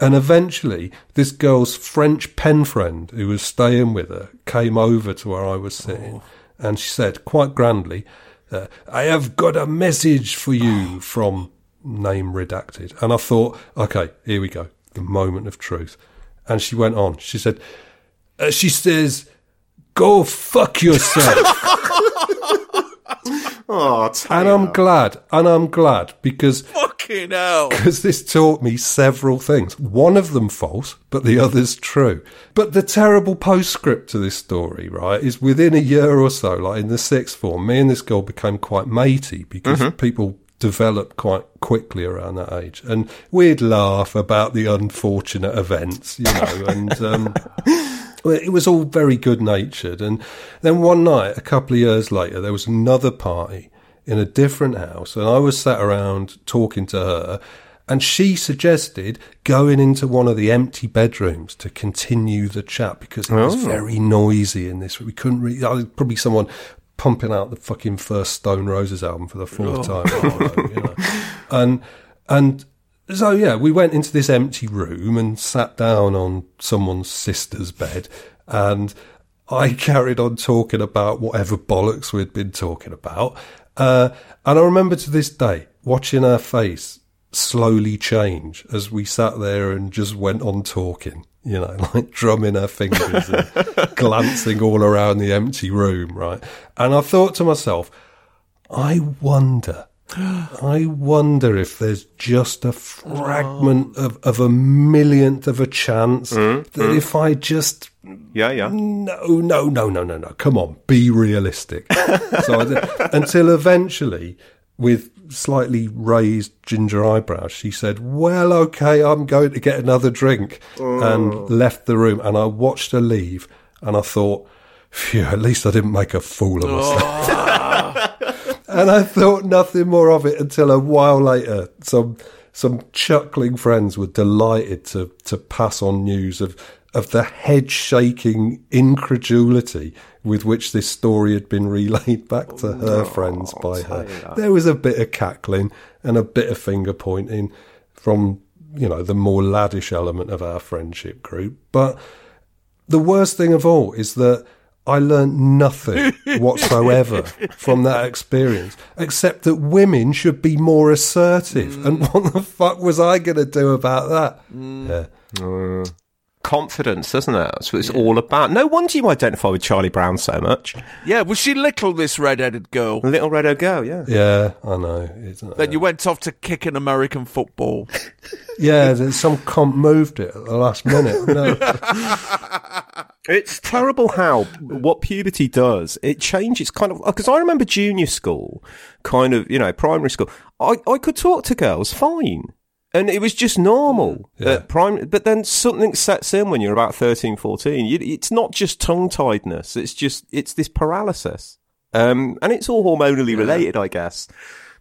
And eventually, this girl's French pen friend who was staying with her came over to where I was sitting, and she said quite grandly, uh, I have got a message for you from name redacted. And I thought, okay, here we go, the moment of truth. And she went on. She said, uh, she says, go fuck yourself. Oh, and I'm glad, and I'm glad because Fucking hell. because this taught me several things. One of them false, but the other's true. But the terrible postscript to this story, right, is within a year or so, like in the sixth form, me and this girl became quite matey because Mhm. people develop quite quickly around that age. And we'd laugh about the unfortunate events, you know, and, um, it was all very good natured. And then one night, a couple of years later, there was another party in a different house, and I was sat around talking to her. And she suggested going into one of the empty bedrooms to continue the chat because it was Oh. very noisy in this. We couldn't really, probably someone pumping out the fucking first Stone Roses album for the fourth Oh. time. Know, you know. And, and so yeah, we went into this empty room and sat down on someone's sister's bed, and I carried on talking about whatever bollocks we'd been talking about. Uh, and I remember to this day watching her face slowly change as we sat there and just went on talking. You know, like drumming her fingers and glancing all around the empty room, right? And I thought to myself, I wonder, I wonder if there's just a fragment of, of a millionth of a chance Mm, that mm. if I just Yeah, yeah. no, no, no, no, no, no. Come on, be realistic. so I did, until eventually, with slightly raised ginger eyebrows, she said, "Well, okay, I'm going to get another drink," Oh. and left the room. And I watched her leave, and I thought, "Phew, at least I didn't make a fool of myself." Oh. and I thought nothing more of it until a while later. Some some chuckling friends were delighted to to pass on news of of the head shaking incredulity with which this story had been relayed back to her friends by her. There was a bit of cackling and a bit of finger pointing from you know the more laddish element of our friendship group, but the worst thing of all is that I learnt nothing whatsoever from that experience, except that women should be more assertive. And what the fuck was I going to do about that? Yeah. Uh, confidence, doesn't it? That's what it's all about. No wonder you identify with Charlie Brown so much. Yeah, was she little, this red-headed girl? Little red-headed girl, yeah. Yeah, I know. It's, uh, Then you went off to kick an American football. yeah, there's some comp moved it at the last minute. No. It's terrible how what puberty does. It changes kind of because I remember junior school, kind of you know primary school. I I could talk to girls fine. And it was just normal. Yeah. at prime, but then something sets in when you're about 13, 14. You, it's not just tongue tiedness. It's just, it's this paralysis. Um, and it's all hormonally related, I guess.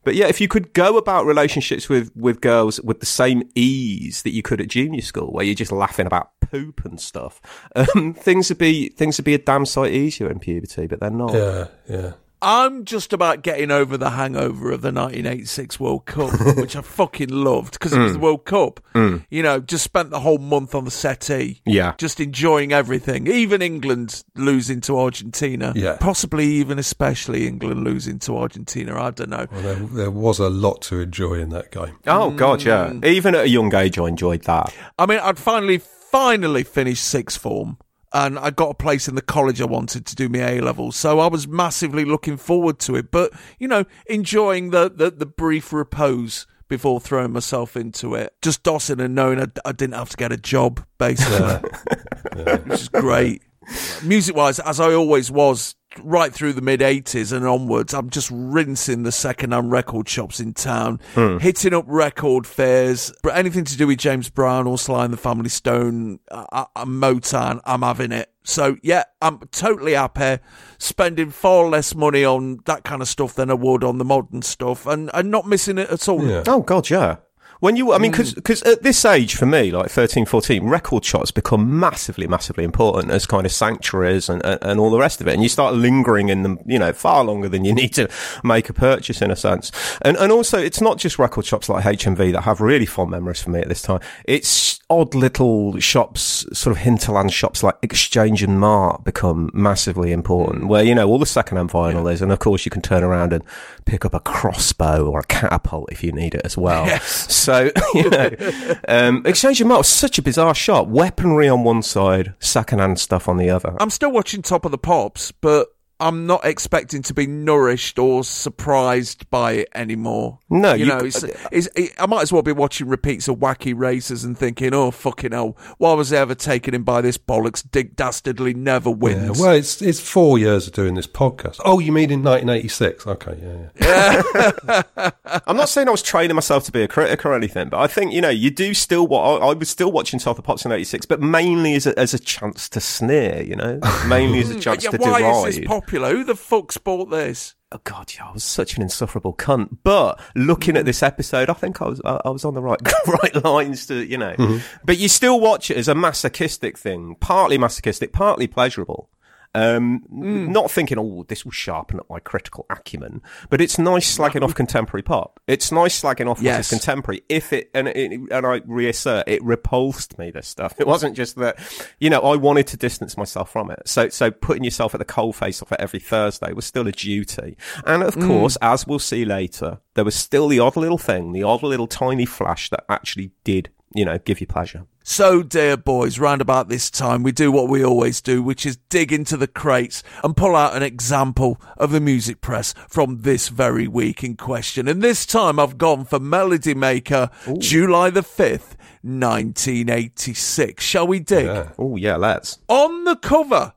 But yeah, if you could go about relationships with, with girls with the same ease that you could at junior school, where you're just laughing about poop and stuff, um, things would be, things would be a damn sight easier in puberty, but they're not. Yeah, yeah. I'm just about getting over the hangover of the 1986 World Cup, which I fucking loved because it was Mm. the World Cup. Mm. You know, just spent the whole month on the settee. Yeah. Just enjoying everything. Even England losing to Argentina. Yeah. Possibly even especially England losing to Argentina. I don't know. Well, there, there was a lot to enjoy in that game. Oh, God, yeah. Mm. Even at a young age, I enjoyed that. I mean, I'd finally, finally finished sixth form. And I got a place in the college I wanted to do my A levels, so I was massively looking forward to it. But you know, enjoying the the, the brief repose before throwing myself into it, just dossing and knowing I, I didn't have to get a job, basically, which is great. Music wise, as I always was, right through the mid 80s and onwards, I'm just rinsing the second hand record shops in town, Hmm. hitting up record fairs, but anything to do with James Brown or Sly and the Family Stone, uh, uh, Motown, I'm having it. So yeah, I'm totally happy spending far less money on that kind of stuff than I would on the modern stuff and, and not missing it at all. Oh God, yeah. When you, I mean, hmm. because at this age for me, like 13, 14, record shops become massively, massively important as kind of sanctuaries and, and, and all the rest of it. And you start lingering in them, you know, far longer than you need to make a purchase in a sense. And, and also it's not just record shops like HMV that have really fond memories for me at this time. It's odd little shops, sort of hinterland shops like Exchange and Mart become massively important hmm. where, you know, all the second-hand vinyl is. And of course you can turn around and pick up a crossbow or a catapult if you need it as well. Yes. So, you know, um, Exchange of was such a bizarre shot. Weaponry on one side, second-hand stuff on the other. I'm still watching Top of the Pops, but I'm not expecting to be nourished or surprised by it anymore. No, you, you know, it's, it's, it, I might as well be watching repeats of Wacky Races and thinking, "Oh fucking hell, why was I ever taken in by this bollocks? Dick dastardly never Yeah, wins." well, it's it's four years of doing this podcast. Oh, you mean in 1986? Okay, yeah, yeah. I'm not saying I was training myself to be a critic or anything, but I think, you know, you do still what I, I was still watching South of the Pops in 86, but mainly as a, as a chance to sneer, you know, mainly as a chance yeah, to why deride. is this popular? Who the fuck's bought this? Oh God, yeah, I was such an insufferable cunt. But looking at this episode, I think I was I, I was on the right right lines to you know. Mhm. But you still watch it as a masochistic thing, partly masochistic, partly pleasurable. Um, Hmm. not thinking, oh, this will sharpen up my critical acumen, but it's nice slagging off contemporary pop. It's nice slagging off Yes. is contemporary. If it and it, and I reassert, it repulsed me. This stuff. It wasn't just that, you know, I wanted to distance myself from it. So so putting yourself at the coal face off it every Thursday was still a duty. And of Mm. course, as we'll see later, there was still the odd little thing, the odd little tiny flash that actually did, you know, give you pleasure. So, dear boys, round about this time, we do what we always do, which is dig into the crates and pull out an example of the music press from this very week in question. And this time I've gone for Melody Maker, July the 5th, 1986. Shall we dig? Oh yeah, let's. On the cover,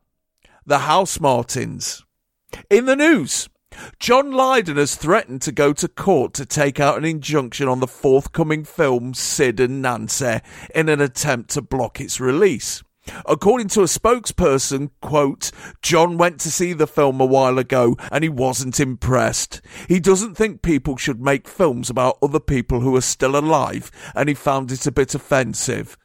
the House Martins. In the news, John Lydon has threatened to go to court to take out an injunction on the forthcoming film Sid and Nancy in an attempt to block its release. According to a spokesperson, quote, John went to see the film a while ago and he wasn't impressed. He doesn't think people should make films about other people who are still alive and he found it a bit offensive.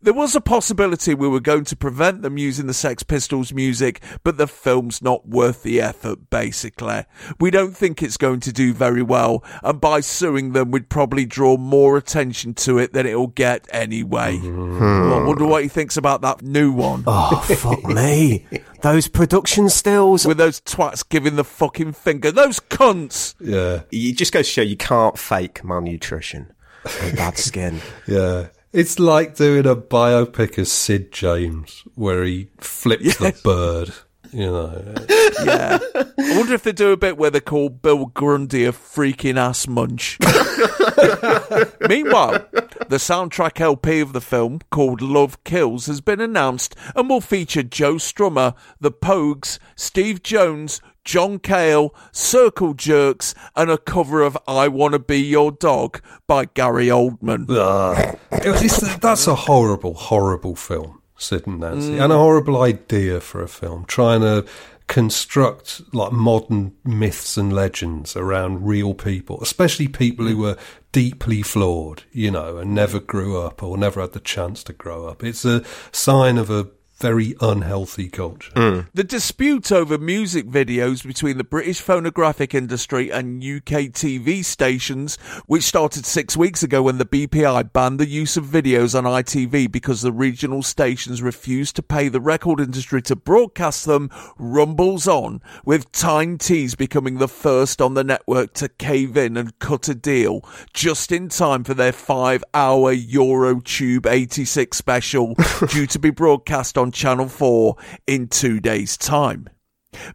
There was a possibility we were going to prevent them using the Sex Pistols music, but the film's not worth the effort, basically. We don't think it's going to do very well, and by suing them, we'd probably draw more attention to it than it'll get anyway. Hmm. Well, I wonder what he thinks about that new one. Oh, fuck me. Those production stills. With those twats giving the fucking finger. Those cunts! Yeah. You just go to show you can't fake malnutrition and bad skin. Yeah. It's like doing a biopic of Sid James where he flips the bird. You know, yeah. I wonder if they do a bit where they call Bill Grundy a freaking ass munch. Meanwhile, the soundtrack LP of the film, called Love Kills, has been announced and will feature Joe Strummer, The Pogues, Steve Jones, John Cale, Circle Jerks, and a cover of I Wanna Be Your Dog by Gary Oldman. Ugh. It was- it's- that's a horrible, horrible film, Sid and Nancy, Mm. and a horrible idea for a film. Trying to construct like modern myths and legends around real people, especially people who were deeply flawed, you know, and never grew up or never had the chance to grow up. It's a sign of a very unhealthy culture. Mm. The dispute over music videos between the British phonographic industry and UK TV stations, which started six weeks ago when the BPI banned the use of videos on ITV because the regional stations refused to pay the record industry to broadcast them, rumbles on, with Tyne Tees becoming the first on the network to cave in and cut a deal just in time for their five hour Eurotube 86 special due to be broadcast on Channel 4 in two days' time.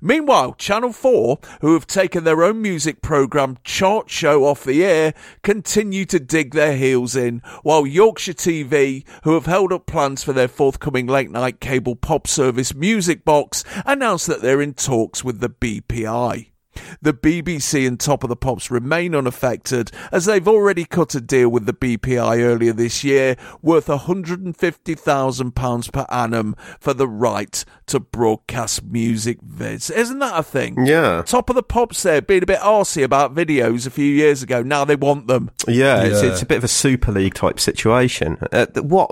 Meanwhile, Channel 4, who have taken their own music programme Chart Show off the air, continue to dig their heels in, while Yorkshire TV, who have held up plans for their forthcoming late night cable pop service Music Box, announced that they're in talks with the BPI. The BBC and Top of the Pops remain unaffected as they've already cut a deal with the BPI earlier this year worth £150,000 per annum for the right to broadcast music vids. Isn't that a thing? Yeah. Top of the Pops there being a bit arsey about videos a few years ago. Now they want them. Yeah, It's, Yeah. it's a bit of a Super League type situation. Uh, what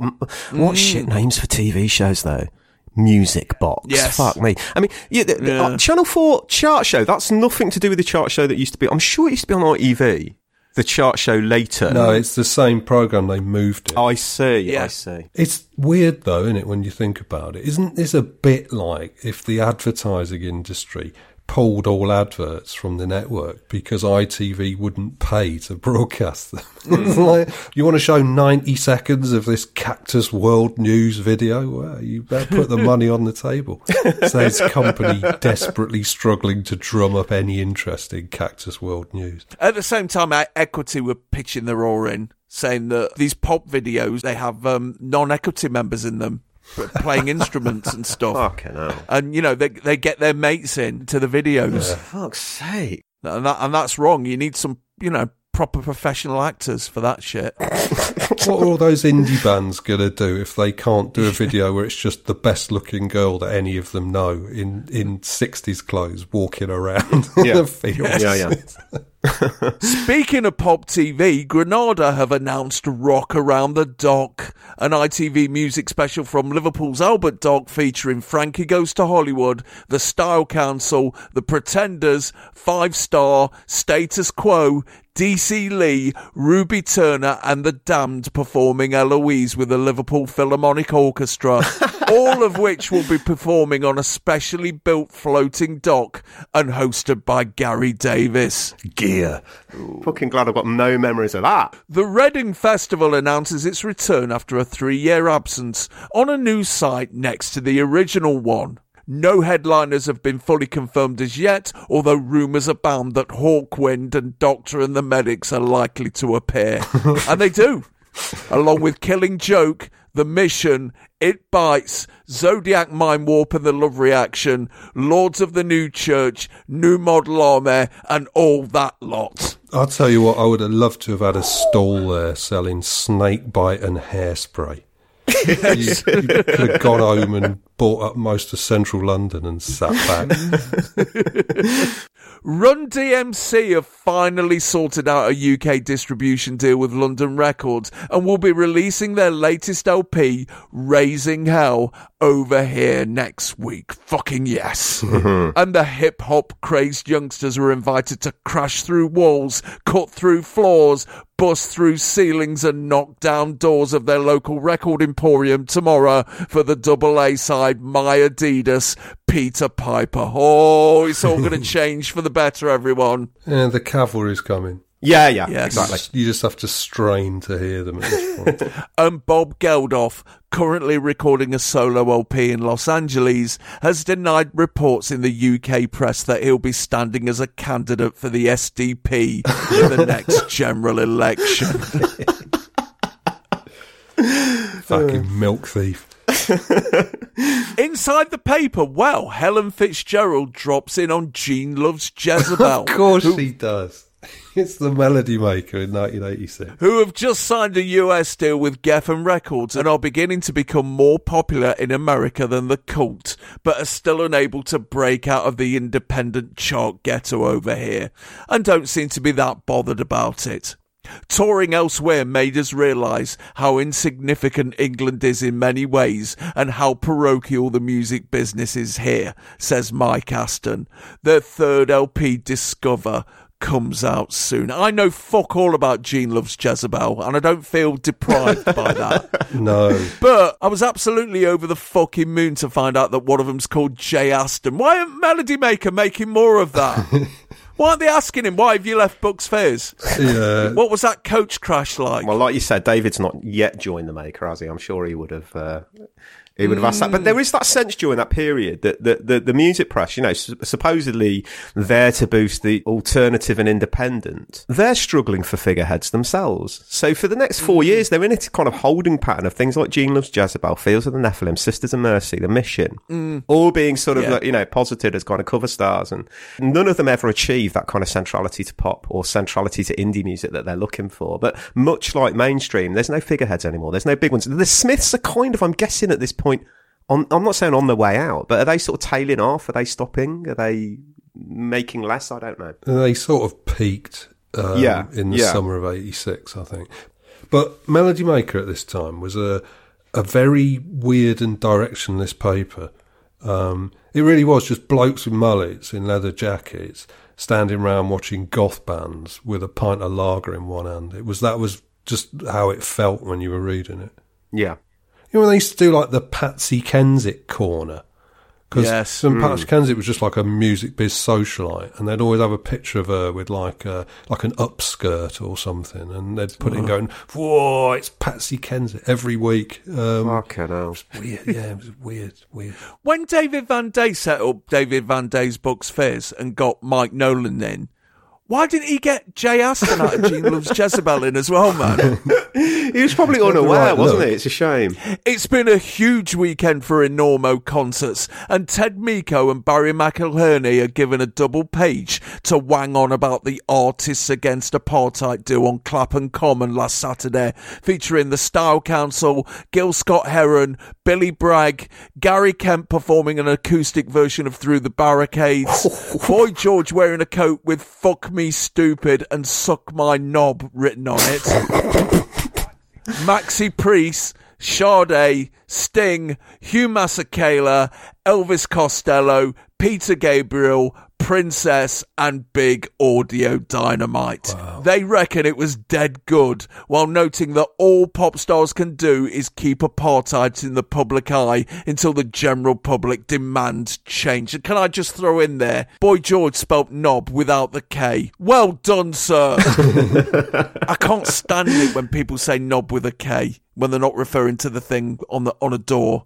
what Mm. shit names for TV shows though? Music Box. Yes. Fuck me. I mean, yeah, the, the- Yeah. uh, Channel 4 chart show, that's nothing to do with the chart show that used to be. I'm sure it used to be on ITV. The chart show later. No, it's the same program they moved it. I see. I see. It's weird though, isn't it, when you think about it? Isn't this a bit like if the advertising industry pulled all adverts from the network because ITV wouldn't pay to broadcast them? it's like, you want to show 90 seconds of this Cactus World News video? Well, you better put the money on the table. So this company desperately struggling to drum up any interest in Cactus World News. At the same time, Equity were pitching their oar in, saying that these pop videos, they have um, non-equity members in them playing instruments and stuff. Fucking hell. And, you know, they, they get their mates in to the videos. Fuck's sake. And, that, and that's wrong. You need some, you know, proper professional actors for that shit. what are all those indie bands going to do if they can't do a video where it's just the best looking girl that any of them know in, in 60s clothes walking around Yeah. the fields? Yeah, yeah. Speaking of pop TV, Granada have announced Rock Around the Dock, an ITV music special from Liverpool's Albert Dock featuring Frankie Goes to Hollywood, The Style Council, The Pretenders, Five Star, Status Quo, DC Lee, Ruby Turner, and The Damned performing Eloise with the Liverpool Philharmonic Orchestra, all of which will be performing on a specially built floating dock and hosted by Gary Davies. Gear. Fucking glad I've got no memories of that. The Reading Festival announces its return after a three year absence on a new site next to the original one. No headliners have been fully confirmed as yet, although rumours abound that Hawkwind and Doctor and the Medics are likely to appear. and they do, along with Killing Joke, The Mission, It Bites, Zodiac Mindwarp and the Love Reaction, Lords of the New Church, New Model Army, and all that lot. I'll tell you what, I would have loved to have had a stall there selling snake bite and hairspray. you, you could have gone home and bought up most of central London and sat back. Run DMC have finally sorted out a UK distribution deal with London Records and will be releasing their latest LP, Raising Hell, over here next week. Fucking yes. and the hip hop crazed youngsters are invited to crash through walls, cut through floors, bust through ceilings and knock down doors of their local record emporium tomorrow for the double A side My Adidas Peter Piper. Oh, it's all going to change for the better, everyone. Yeah, the cavalry's coming. Yeah, yeah, Yes. exactly. You just have to strain to hear them at this point. and um, Bob Geldof, currently recording a solo LP in Los Angeles, has denied reports in the UK press that he'll be standing as a candidate for the SDP in the next general election. Fucking milk thief. Inside the paper, well, Helen Fitzgerald drops in on Gene Loves Jezebel. Of course who- she does. It's the Melody Maker in 1986. who have just signed a US deal with Geffen Records and are beginning to become more popular in America than the cult, but are still unable to break out of the independent chart ghetto over here, and don't seem to be that bothered about it. Touring elsewhere made us realise how insignificant England is in many ways and how parochial the music business is here, says Mike Aston. Their third LP, Discover, comes out soon. I know fuck all about Gene Loves Jezebel and I don't feel deprived by that. No. But I was absolutely over the fucking moon to find out that one of them's called Jay Aston. Why aren't Melody Maker making more of that? Why aren't they asking him, why have you left Bucks Fizz? Yeah. What was that coach crash like? Well, like you said, David's not yet joined the maker, has he? I'm sure he would have. Uh, he would have asked that, but there is that sense during that period that the, the, the music press, you know, s- supposedly there to boost the alternative and independent, they're struggling for figureheads themselves. So for the next four years, they're in a kind of holding pattern of things like Gene Loves Jezebel, Fields of the Nephilim, Sisters of Mercy, The Mission, Mm. all being sort of, Yeah. like, you know, posited as kind of cover stars, and none of them ever achieve that kind of centrality to pop or centrality to indie music that they're looking for. But much like mainstream, there's no figureheads anymore. There's no big ones. The Smiths are kind of, I'm guessing at this point, on, I'm not saying on the way out, but are they sort of tailing off? Are they stopping? Are they making less? I don't know. They sort of peaked um, Yeah, in the yeah. summer of 86, I think. But Melody Maker at this time was a, a very weird and directionless paper. Um, it really was just blokes with mullets in leather jackets standing around watching goth bands with a pint of lager in one hand. It was that was just how it felt when you were reading it. Yeah. You know, when they used to do like the Patsy Kensit corner. Because Yes. when Mm. Patsy Kensit was just like a music biz socialite, and they'd always have a picture of her with like a, like an upskirt or something, and they'd put it in Oh. going, "Whoa, it's Patsy Kensit every week." Um, hell. It was weird, yeah, it was weird, weird. When David Van Day set up David Van Day's Bucks Fizz and got Mike Nolan in, why didn't he get Jay Aston out of Gene Loves Jezebel in as well, man? He was probably unaware, Right, wasn't look. he? It's a shame. It's been a huge weekend for Enormo concerts, and Ted Mico and Barry McIlheney are given a double page to wang on about the Artists Against Apartheid do on Clapham Common last Saturday, featuring the Style Council, Gil Scott Heron, Billy Bragg, Gary Kemp performing an acoustic version of Through the Barricades, Boy George wearing a coat with Fuck Me Stupid and Suck My Knob written on it. Maxi Priest, Sade, Sting, Hugh Masekela, Elvis Costello, Peter Gabriel, Princess, and Big Audio Dynamite. They reckon it was dead good, while noting that all pop stars can do is keep apartheid in the public eye until the general public demands change. And can I just throw in there, Boy George spelt knob without the K. Well done, sir. I can't stand it when people say knob with a K when they're not referring to the thing on the on a door.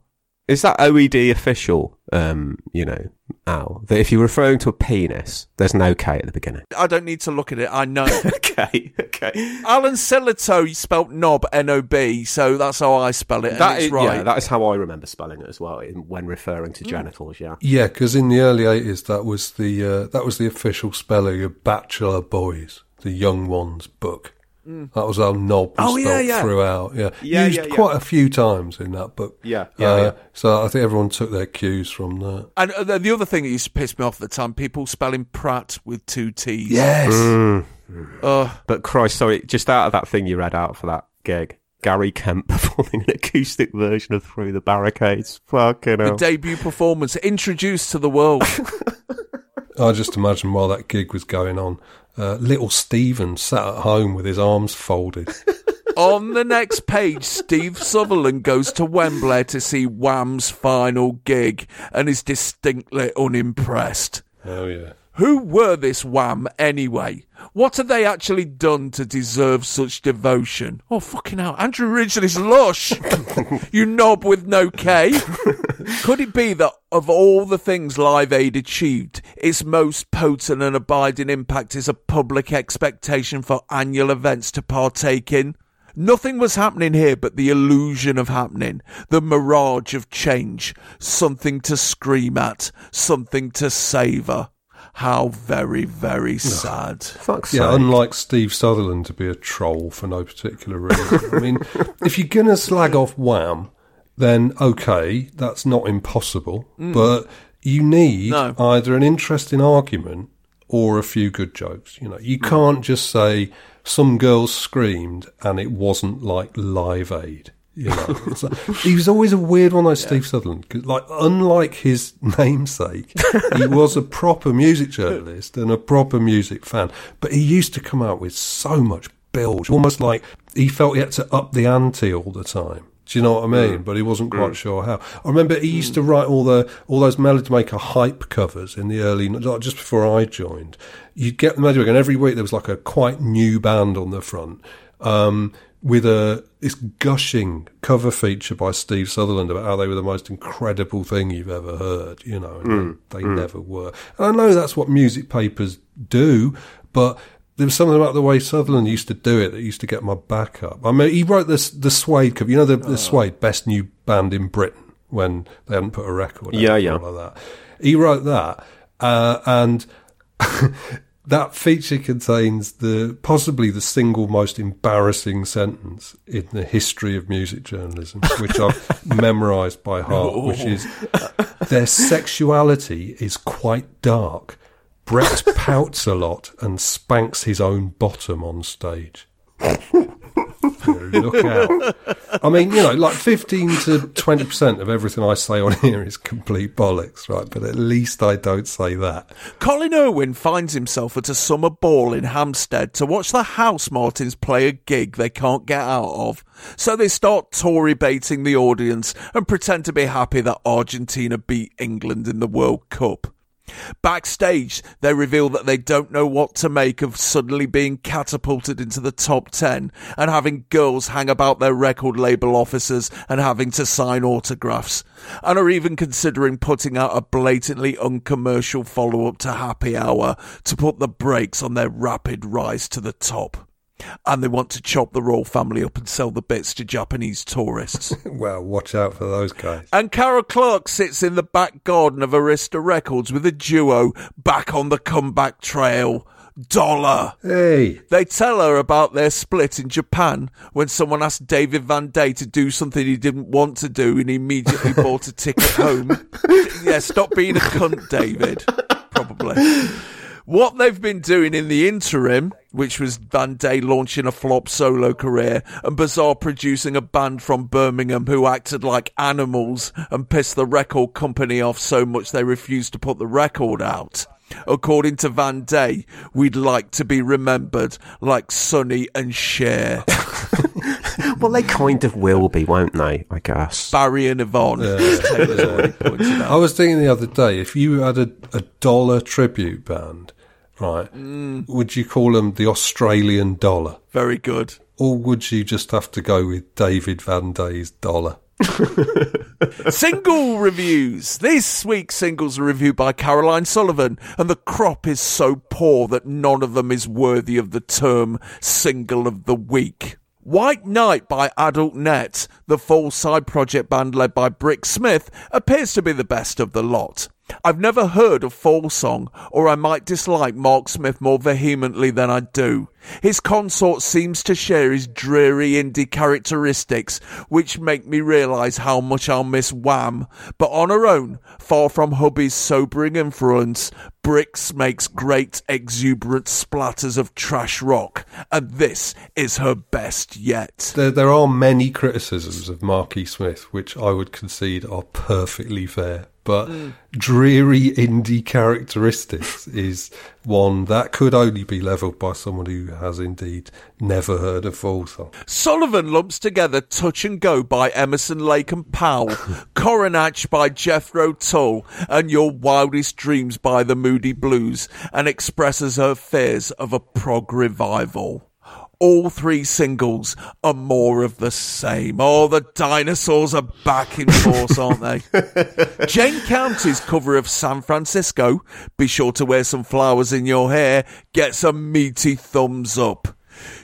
Is that OED official? Um, you know, Al, that if you're referring to a penis, there's no K at the beginning. I don't need to look at it. I know. okay, okay. Alan Sillitoe spelt knob N O B, so that's how I spell it. And That it's is, right. yeah, that is how I remember spelling it as well in, when referring to genitals. Yeah. Yeah, because in the early eighties, that was the uh, that was the official spelling of Bachelor Boys, the young ones book. Mm. That was our knob was Oh, yeah, yeah. throughout. Yeah, Yeah, used yeah, yeah. quite a few times in that book. Yeah, yeah, Uh, yeah. So I think everyone took their cues from that. And uh, the the other thing that used to piss me off at the time, people spelling Pratt with two T's. Yes. Mm. Ugh. But Christ, sorry, just out of that thing you read out for that gig, Gary Kemp performing an acoustic version of Through the Barricades. Fucking The debut performance introduced to the world. I just imagine while that gig was going on, uh, little Stephen sat at home with his arms folded. On the next page, Steve Sutherland goes to Wembley to see Wham's final gig and is distinctly unimpressed. oh yeah. Who were this Wham anyway? What have they actually done to deserve such devotion? Oh, fucking hell. Andrew Ridgeley's lush. you knob with no K. Could it be that of all the things Live Aid achieved, its most potent and abiding impact is a public expectation for annual events to partake in? Nothing was happening here but the illusion of happening, the mirage of change, something to scream at, something to savour. How very, very sad. Fuck's Yeah, sake. unlike Steve Sutherland to be a troll for no particular reason. I mean, if you're going to slag off Wham, then okay, that's not impossible. Mm. But you need No. either an interesting argument or a few good jokes. You know, you Mm. can't just say some girls screamed and it wasn't like Live Aid. You know, like, he was always a weird one, like Steve Sutherland. 'cause, like, unlike his namesake, he was a proper music journalist and a proper music fan. But he used to come out with so much bilge, almost like he felt he had to up the ante all the time. Do you know what I mean? Mm. But he wasn't quite Mm. sure how. I remember he used to write all the all those Melody Maker hype covers in the early, like just before I joined. You'd get the Melody Maker, and every week there was like a quite new band on the front. Um, with a this gushing cover feature by Steve Sutherland about how they were the most incredible thing you've ever heard, you know, and Mm, they, they mm. never were. And I know that's what music papers do, but there was something about the way Sutherland used to do it that used to get my back up. I mean, he wrote this the Suede cover, you know, the, the Suede best new band in Britain when they hadn't put a record, out Yeah, yeah. like that. He wrote that, uh, and that feature contains the possibly the single most embarrassing sentence in the history of music journalism, which I've memorised by heart, which is their sexuality is quite dark. Brett pouts a lot and spanks his own bottom on stage. Look out. I mean, you know, like 15 to 20% of everything I say on here is complete bollocks, right? But at least I don't say that. Colin Irwin finds himself at a summer ball in Hampstead to watch the House Martins play a gig they can't get out of. So they start Tory baiting the audience and pretend to be happy that Argentina beat England in the World Cup. Backstage, they reveal that they don't know what to make of suddenly being catapulted into the top 10 and having girls hang about their record label offices and having to sign autographs, and are even considering putting out a blatantly uncommercial follow up to Happy Hour to put the brakes on their rapid rise to the top. And they want to chop the royal family up and sell the bits to Japanese tourists. well, watch out for those guys. And Carol Clerk sits in the back garden of Arista Records with a duo back on the comeback trail. Dollar. Hey. They tell her about their split in Japan when someone asked David Van Day to do something he didn't want to do and he immediately bought a ticket home. yeah, stop being a cunt, David. Probably. What they've been doing in the interim, which was Van Day launching a flop solo career and Bazar producing a band from Birmingham who acted like animals and pissed the record company off so much they refused to put the record out. According to Van Day, we'd like to be remembered like Sonny and Cher. Well, they kind of will be, won't they? I guess. Barry and Yvonne. as Taylor's already pointed out. I was thinking the other day, if you had a, a dollar tribute band, right, Mm. would you call them the Australian dollar? Very good. Or would you just have to go with David Van Day's dollar? Single reviews. This week's singles are reviewed by Caroline Sullivan, and the crop is so poor that none of them is worthy of the term single of the week. White Knight by Adult Net, the Fall side project band led by Brix Smith, appears to be the best of the lot. I've never heard of Fall Song, or I might dislike Mark Smith more vehemently than I do. His consort seems to share his dreary indie characteristics, which make me realise how much I'll miss Wham. But on her own, far from hubby's sobering influence, Brix makes great exuberant splatters of trash rock, and this is her best yet. There, there are many criticisms of Marky Smith, which I would concede are perfectly fair. But Mm. dreary indie characteristics is one that could only be levelled by someone who has indeed never heard of Fall Song. Sullivan lumps together Touch and Go by Emerson, Lake and Powell, Coronach by Jethro Tull, and Your Wildest Dreams by the Moody Blues, and expresses her fears of a prog revival. All three singles are more of the same. Oh, the dinosaurs are back in force, aren't they? Jane County's cover of San Francisco, Be Sure to Wear Some Flowers in Your Hair, gets a meaty thumbs up.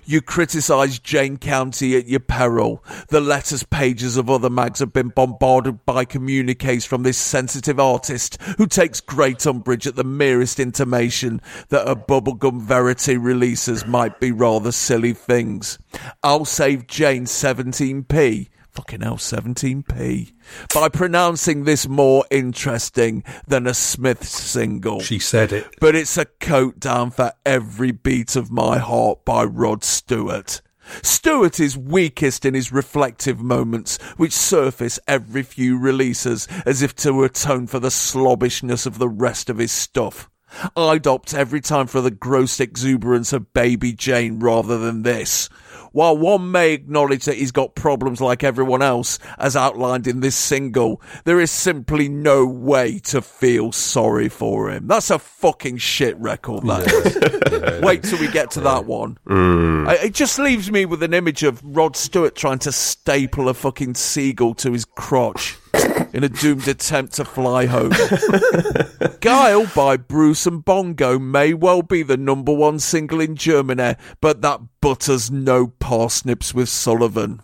You criticise Jane County at your peril. The letters pages of other mags have been bombarded by communiques from this sensitive artist who takes great umbrage at the merest intimation that her bubblegum verity releases might be rather silly things. I'll save Jane 17p. Fucking hell, 17p. By pronouncing this more interesting than a Smith single. She said it. But it's a coat down for every beat of my heart by Rod Stewart. Stewart is weakest in his reflective moments, which surface every few releases as if to atone for the slobbishness of the rest of his stuff. I'd opt every time for the gross exuberance of Baby Jane rather than this. While one may acknowledge that he's got problems like everyone else, as outlined in this single, there is simply no way to feel sorry for him. That's a fucking shit record, that is. Wait till we get to that one. Mm. I- It just leaves me with an image of Rod Stewart trying to staple a fucking seagull to his crotch in a doomed attempt to fly home. Geil by Bruce and Bongo may well be the number one single in Germany, but that butters no parsnips with Sullivan.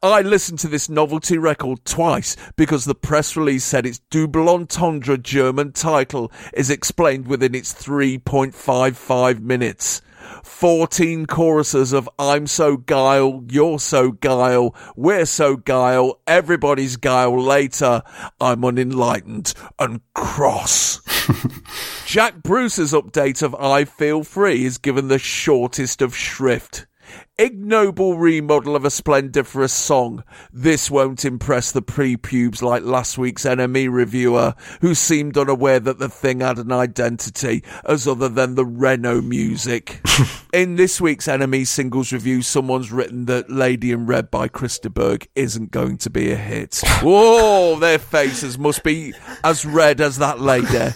I listened to this novelty record twice because the press release said its double entendre German title is explained within its 3.55 minutes. 14 choruses of I'm so geil, you're so geil, we're so geil, everybody's geil later, I'm unenlightened and cross. Jack Bruce's update of I Feel Free is given the shortest of shrift. Ignoble remodel of a splendiferous song. This won't impress the pre-pubes like last week's NME reviewer, who seemed unaware that the thing had an identity as other than the Renault music. In this week's NME singles review, someone's written that Lady in Red by Chris de Burgh isn't going to be a hit. Whoa, their faces must be as red as that lady.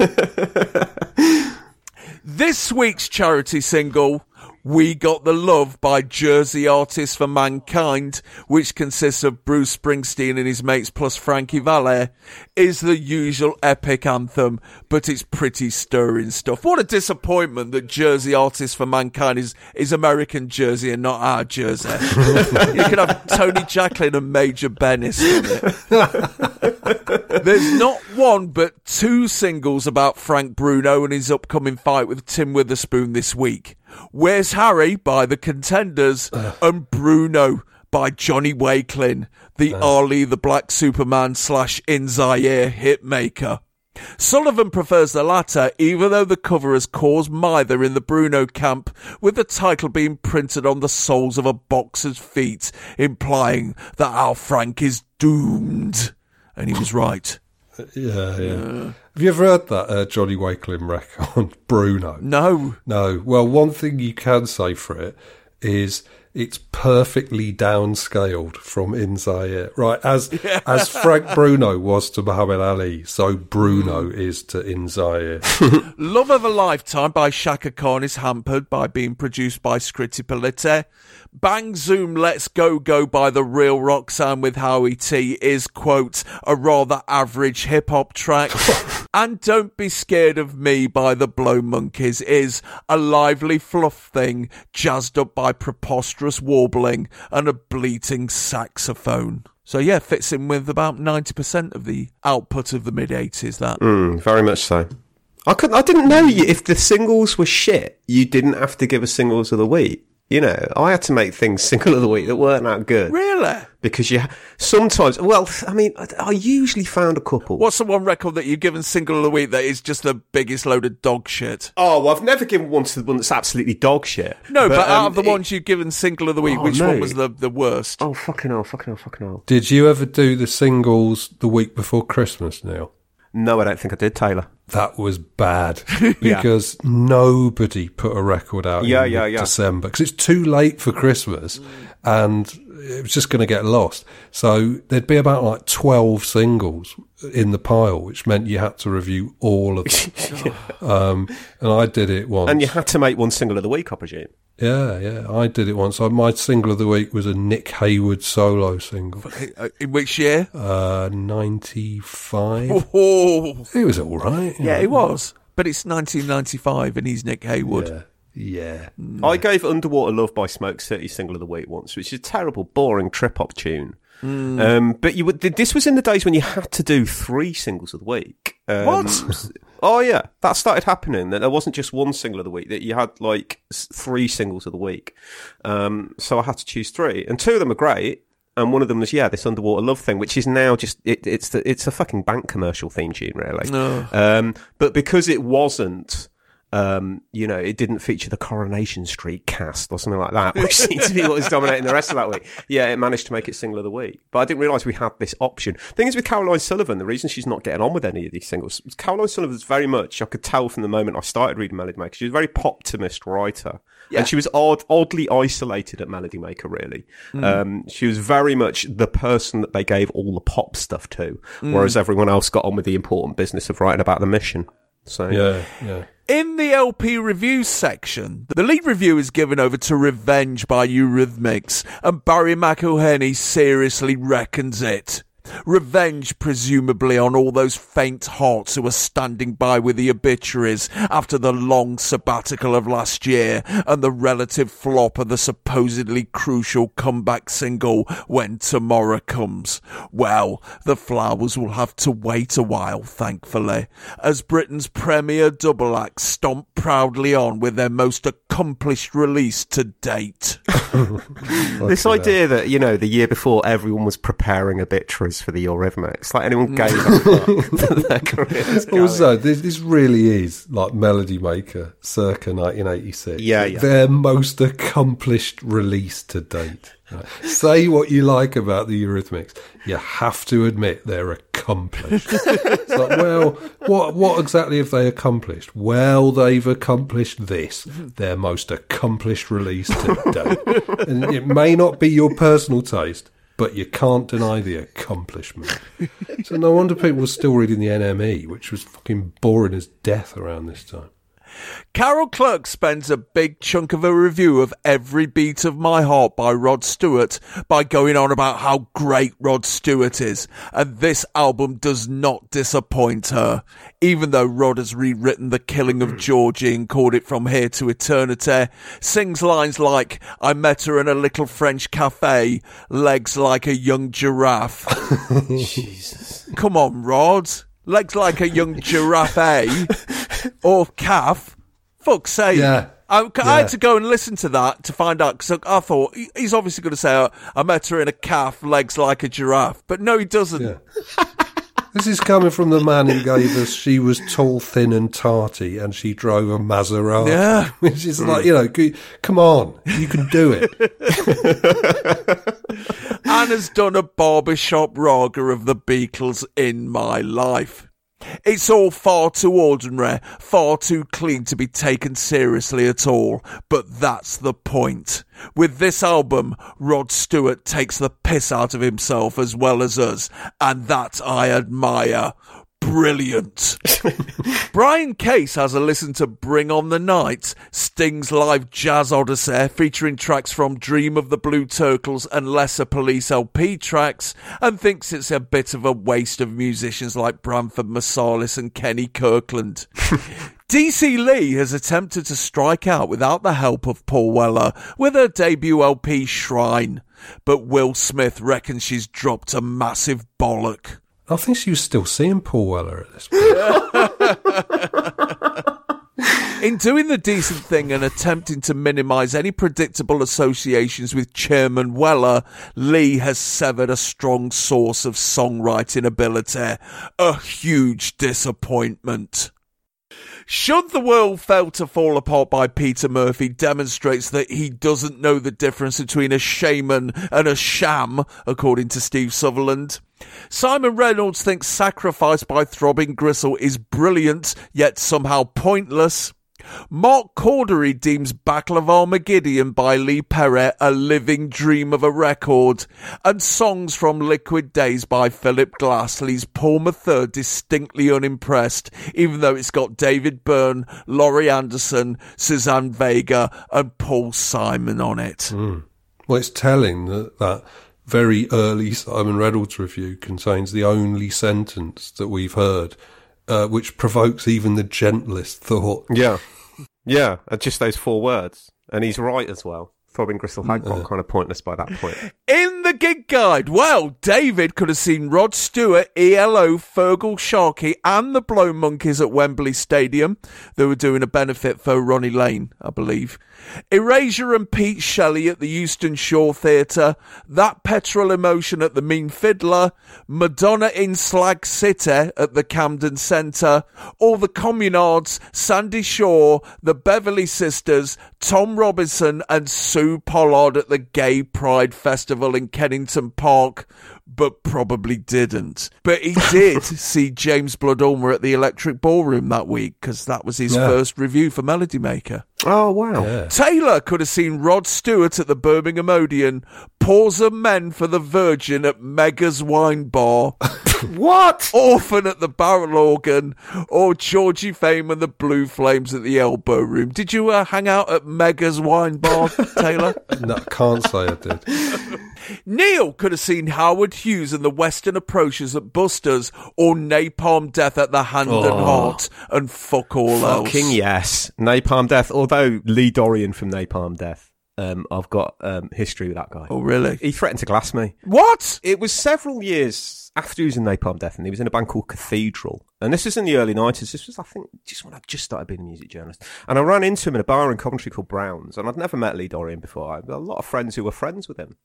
This week's charity single, We Got the Love by Jersey Artists for Mankind, which consists of Bruce Springsteen and his mates plus Frankie Valli, is the usual epic anthem, but it's pretty stirring stuff. What a disappointment that Jersey Artists for Mankind is, is American Jersey and not our Jersey. you could have Tony Jacklin and Major Bennis. There's not one but two singles about Frank Bruno and his upcoming fight with Tim Witherspoon this week. Where's Harry by The Contenders and Bruno by Johnny Wakelin, the Ali the Black Superman slash In Zaire hitmaker. Sullivan prefers the latter, even though the cover has caused mither in the Bruno camp, with the title being printed on the soles of a boxer's feet, implying that our Frank is doomed. And he was right. Yeah, yeah. Have you ever heard that uh, Johnny Wakelin record on Bruno? No. No. Well, one thing you can say for it is it's perfectly downscaled from In Zaire. Right, as as Frank Bruno was to Muhammad Ali, so Bruno is to In Zaire. Love of a Lifetime by Chaka Khan is hampered by being produced by Scritti Politti. Bang Zoom Let's Go Go by the real Roxanne with Howie T is, quote, a rather average hip hop track. and Don't Be Scared of Me by the Blow Monkeys is a lively fluff thing jazzed up by preposterous warbling and a bleating saxophone. So yeah, fits in with about 90% of the output of the mid 80s that. Mm, very much so. I couldn't. I didn't know you, if the singles were shit, you didn't have to give a singles of the week. You know, I had to make things single of the week that weren't that good. Really? Because you ha- sometimes. Well, I mean, I, I usually found a couple. What's the one record that you've given single of the week that is just the biggest load of dog shit? Oh, well, I've never given one to the one that's absolutely dog shit. No, but, out um, of the it- ones you've given single of the week, Oh, which one was the, the worst? Oh, fucking hell, fucking hell, fucking hell. Did you ever do the singles the week before Christmas, Neil? No, I don't think I did, Taylor. That was bad Yeah. because nobody put a record out Yeah, in yeah, yeah. December because it's too late for Christmas and it was just going to get lost. So there'd be about like 12 singles in the pile, which meant you had to review all of them. um, and I did it once. And you had to make one single of the week, I presume. Yeah, yeah, I did it once. I, my single of the week was a Nick Hayward solo single. Uh, In which year? Uh, 95. Oh, It was all right. yeah, know. it was. But it's 1995 and he's Nick Hayward. Yeah. I gave Underwater Love by Smoke City single of the week once, which is a terrible, boring trip hop tune. Mm. Um, but you would, this was in the days when you had to do three singles of the week. Um, What? Oh yeah, that started happening. That there wasn't just one single of the week. That you had like three singles of the week. Um, so I had to choose three, and two of them are great. And one of them was yeah, this underwater love thing, which is now just it, it's the, it's a fucking bank commercial theme tune, really. No. Um, but because it wasn't, um, you know, it didn't feature the Coronation Street cast or something like that, which seems to be what was dominating the rest of that week. Yeah, it managed to make it single of the week. But I didn't realise we had this option. Thing is with Caroline Sullivan, the reason she's not getting on with any of these singles, Caroline Sullivan's very much, I could tell from the moment I started reading Melody Maker, she was a very poptimist writer. Yeah. And she was odd, oddly isolated at Melody Maker, really. Mm. Um, she was very much the person that they gave all the pop stuff to, Mm. whereas everyone else got on with the important business of writing about the mission. So Yeah, yeah. In the LP review section, the lead review is given over to Revenge by Eurythmics, and Barry McIlheney seriously reckons it. Revenge, presumably, on all those faint hearts who were standing by with the obituaries after the long sabbatical of last year and the relative flop of the supposedly crucial comeback single When Tomorrow Comes. Well, the flowers will have to wait a while, thankfully, as Britain's premier double act stomp proudly on with their most accomplished release to date. this idea that you know the year before everyone was preparing obituaries for the Eurythmics, like anyone gave a fuck that their careers. Also, this, this really is like Melody Maker circa 1986. Yeah, yeah. Their most accomplished release to date. Right. Say what you like about the Eurythmics, you have to admit they're accomplished. it's like, well, what what exactly have they accomplished? Well, they've accomplished this, their most accomplished release to date. and it may not be your personal taste, but you can't deny the accomplishment. So no wonder people were still reading the NME, which was fucking boring as death around this time. Carol Clerk spends a big chunk of a review of Every Beat of My Heart by Rod Stewart by going on about how great Rod Stewart is, and this album does not disappoint her. Even though Rod has rewritten The Killing of Georgie and called it From Here to Eternity, sings lines like, I met her in a little French cafe, legs like a young giraffe. Jesus. Come on, Rod. Legs like a young giraffe, eh? or calf. Fuck's sake. Yeah. I, I Yeah. had to go and listen to that to find out because I thought he's obviously going to say, uh, I met her in a calf, legs like a giraffe. But no, he doesn't. This is coming from the man who gave us she was tall, thin, and tarty, and she drove a Maserati. Yeah. Which is like, you know, come on, you can do it. Anna's done a barbershop raga of the Beatles in my life. It's all far too ordinary, far too clean to be taken seriously at all, but that's the point. With this album, Rod Stewart takes the piss out of himself as well as us, and that I admire. Brilliant. Brian Case has a listen to Bring On the Night, Sting's live jazz odyssey featuring tracks from Dream of the Blue Turtles and Lesser Police LP tracks, and thinks it's a bit of a waste of musicians like Branford Marsalis and Kenny Kirkland. Dee C. Lee has attempted to strike out without the help of Paul Weller with her debut LP Shrine, but Will Smith reckons she's dropped a massive bollock. I think she was still seeing Paul Weller at this point. In doing the decent thing and attempting to minimise any predictable associations with Chairman Weller, Lee has severed a strong source of songwriting ability. A huge disappointment. Should the World Fail to Fall Apart by Peter Murphy demonstrates that he doesn't know the difference between a shaman and a sham, according to Steve Sutherland. Simon Reynolds thinks Sacrifice by Throbbing Gristle is brilliant, yet somehow pointless. Mark Cordery deems Battle of Armageddon by Lee Perry a living dream of a record, and songs from Liquid Days by Philip Glass leaves Paul Mathur distinctly unimpressed, even though it's got David Byrne, Laurie Anderson, Suzanne Vega, and Paul Simon on it. Mm. Well, it's telling that that very early Simon Reynolds review contains the only sentence that we've heard. Uh, which provokes even the gentlest thought. Yeah. Yeah, uh, just those four words. And he's right as well. Throbbing Gristle had got kind of pointless by that point. In the gig guide, well, David could have seen Rod Stewart, ELO, Feargal Sharkey, and the Blow Monkeys at Wembley Stadium. They were doing a benefit for Ronnie Lane, I believe. Erasure and Pete Shelley at the Euston Shaw Theatre, That Petrol Emotion at the Mean Fiddler, Madonna in Slag City at the Camden Centre, all the Communards, Sandie Shaw, the Beverley Sisters, Tom Robinson and Sue Pollard at the Gay Pride Festival in Kennington Park, but probably didn't. But he did see James Blood Ulmer at the Electric Ballroom that week because that was his Yeah. first review for Melody Maker. Oh, wow. Taylor could have seen Rod Stewart at the Birmingham Odeon, Paws of Men for the Virgin at Mega's Wine Bar. what? Orphan at the Barrel Organ, or Georgie Fame and the Blue Flames at the Elbow Room. Did you uh, hang out at Mega's Wine Bar, Taylor? No, can't say I did. Neil could have seen Howard Hughes and the Western Approaches at Buster's, or Napalm Death at the Hand and Oh. Heart, and fuck all else. Fucking yes. Napalm Death. Although Lee Dorrian from Napalm Death, um, I've got um, history with that guy. Oh, really? He threatened to glass me. What? It was several years after he was in Napalm Death, and he was in a band called Cathedral. And this is in the early 90s. This was, I think, just when I just started being a music journalist. And I ran into him in a bar in Coventry called Brown's, and I'd never met Lee Dorrian before. I had a lot of friends who were friends with him.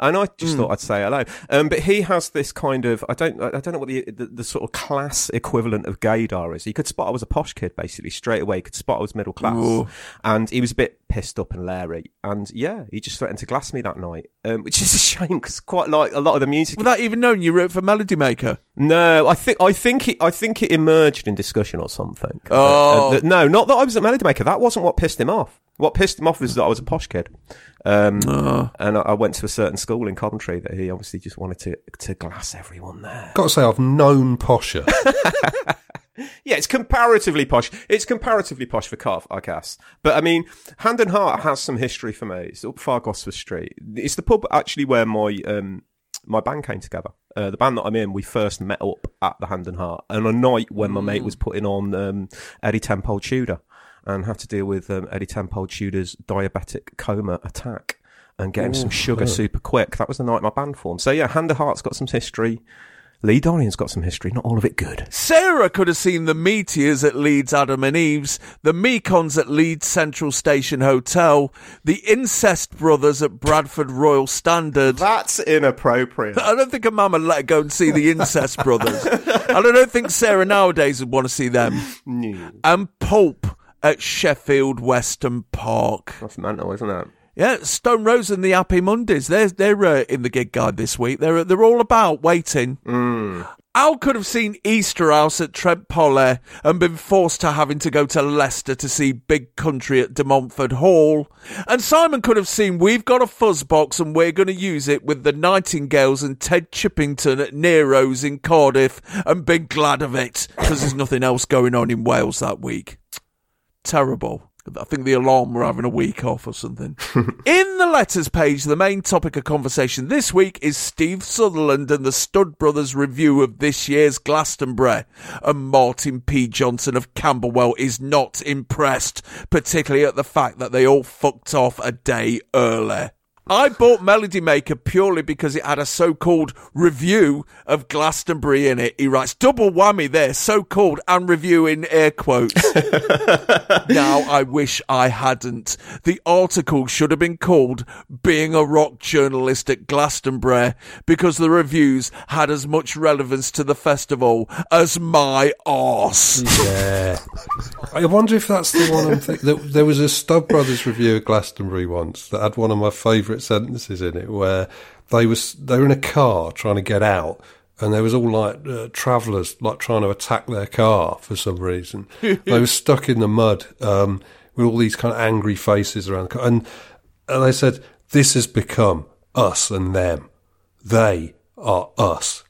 And I just Mm. thought I'd say hello. Um, but he has this kind of, I don't, I don't know what the, the, the sort of class equivalent of gaydar is. He could spot I was a posh kid, basically, straight away. He could spot I was middle class. Ooh. And he was a bit pissed up and leery. And yeah, he just threatened to glass me that night, um, which is a shame because quite like a lot of the music. Without even knowing you wrote for Melody Maker. No, I think I think it I think it emerged in discussion or something. Oh. Uh, that- no, not that I was a Melody Maker. That wasn't what pissed him off. What pissed him off was that I was a posh kid, um, Oh. and I, I went to a certain school in Coventry that he obviously just wanted to to glass everyone there. Got to say, I've known posher. Yeah, it's comparatively posh. It's comparatively posh for Carve, I guess. But I mean, Hand and Heart has some history for me. It's up Far Gosford Street. It's the pub actually where my um, my band came together. Uh, the band that I'm in, we first met up at the Hand and Heart on a night when my mate was putting on um, Eddie Tenpole Tudor and had to deal with um, Eddie Tenpole Tudor's diabetic coma attack and get him some sugar oh. super quick. That was the night my band formed. So yeah, Hand and Heart's got some history. Lee Dorrian's got some history, not all of it good. Sarah could have seen the Meteors at Leeds Adam and Eve's, the Mekons at Leeds Central Station Hotel, the Incest Brothers at Bradford Royal Standard. That's inappropriate. I don't think a mum would let her go and see the Incest Brothers. and I don't think Sarah nowadays would want to see them. No. And Pulp at Sheffield Western Park. That's mental, isn't it? Yeah, Stone Rose and the Happy Mondays. They're they're uh, in the gig guide this week. They're they're all about waiting. Al could have seen Easterhouse at Trent Poly and been forced to having to go to Leicester to see Big Country at De Montfort Hall. And Simon could have seen We've Got a Fuzzbox and we're going to use it with the Nightingales and Ted Chippington at Nero's in Cardiff and been glad of it because there's nothing else going on in Wales that week. Terrible. I think the alarm were having a week off or something. In the letters page, the main topic of conversation this week is Steve Sutherland and the Stud Brothers review of this year's Glastonbury. And Martin P. Johnson of Camberwell is not impressed, particularly at the fact that they all fucked off a day early. I bought Melody Maker purely because it had a so-called review of Glastonbury in it. He writes, double whammy there, so-called and review in air quotes. now I wish I hadn't. The article should have been called Being a Rock Journalist at Glastonbury because the reviews had as much relevance to the festival as my arse. Yeah. I wonder if that's the one I'm thinking. There was a Stud Brothers review of Glastonbury once that had one of my favourite sentences in it where they was they were in a car trying to get out and there was all like uh, travellers like trying to attack their car for some reason. they were stuck in the mud um, with all these kind of angry faces around, the car. and and they said, "This has become us and them. They are us.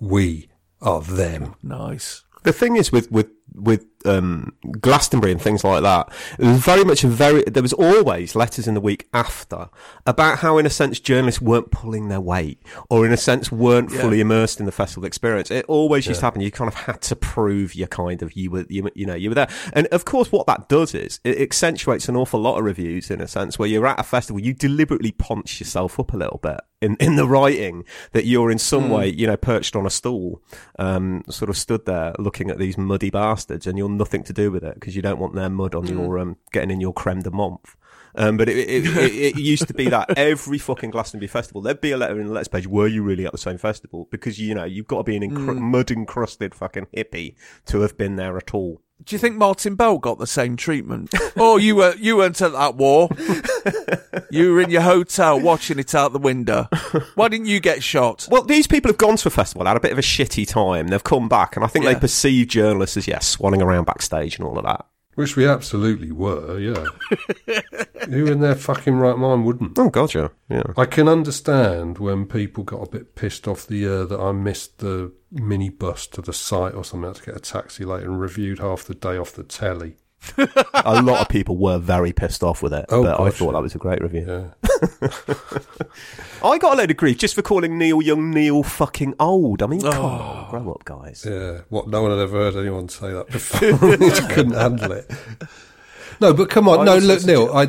We are them." Nice. The thing is with with with um, Glastonbury and things like that, it was very much a very. There was always letters in the week after about how, in a sense, journalists weren't pulling their weight, or in a sense, weren't Yeah. fully immersed in the festival experience. It always used to happen. You kind of had to prove you kind of you were you, you know you were there, and of course, what that does is it accentuates an awful lot of reviews in a sense where you're at a festival, you deliberately punch yourself up a little bit in in the writing that you're in some Mm. way you know perched on a stool, um, sort of stood there looking at these muddy bastards, and you're nothing to do with it because you don't want their mud on Mm. your um, getting in your creme de menthe. Um, but it, it, it, it used to be that every fucking Glastonbury festival, there'd be a letter in the letters page, were you really at the same festival? Because, you know, you've got to be an encru- Mm. mud encrusted fucking hippie to have been there at all. Do you think Martin Bell got the same treatment? oh, you were you weren't at that war. you were in your hotel watching it out the window. Why didn't you get shot? Well, these people have gone to a festival, had a bit of a shitty time. They've come back, and I think Yeah. they perceive journalists as, yes, swanning around backstage and all of that. Which we absolutely were, yeah. Who in their fucking right mind wouldn't? Oh, God, yeah. yeah. I can understand when people got a bit pissed off the year that I missed the minibus to the site or something. I had to get a taxi later and reviewed half the day off the telly. a lot of people were very pissed off with it, Oh, but I thought that was a great review. I got a load of grief just for calling Neil Young Neil fucking old. I mean, come oh. on, grow up, guys. Yeah, what? No one had ever heard anyone say that before. They just couldn't handle it. No, but come on. I no, look, Neil, I,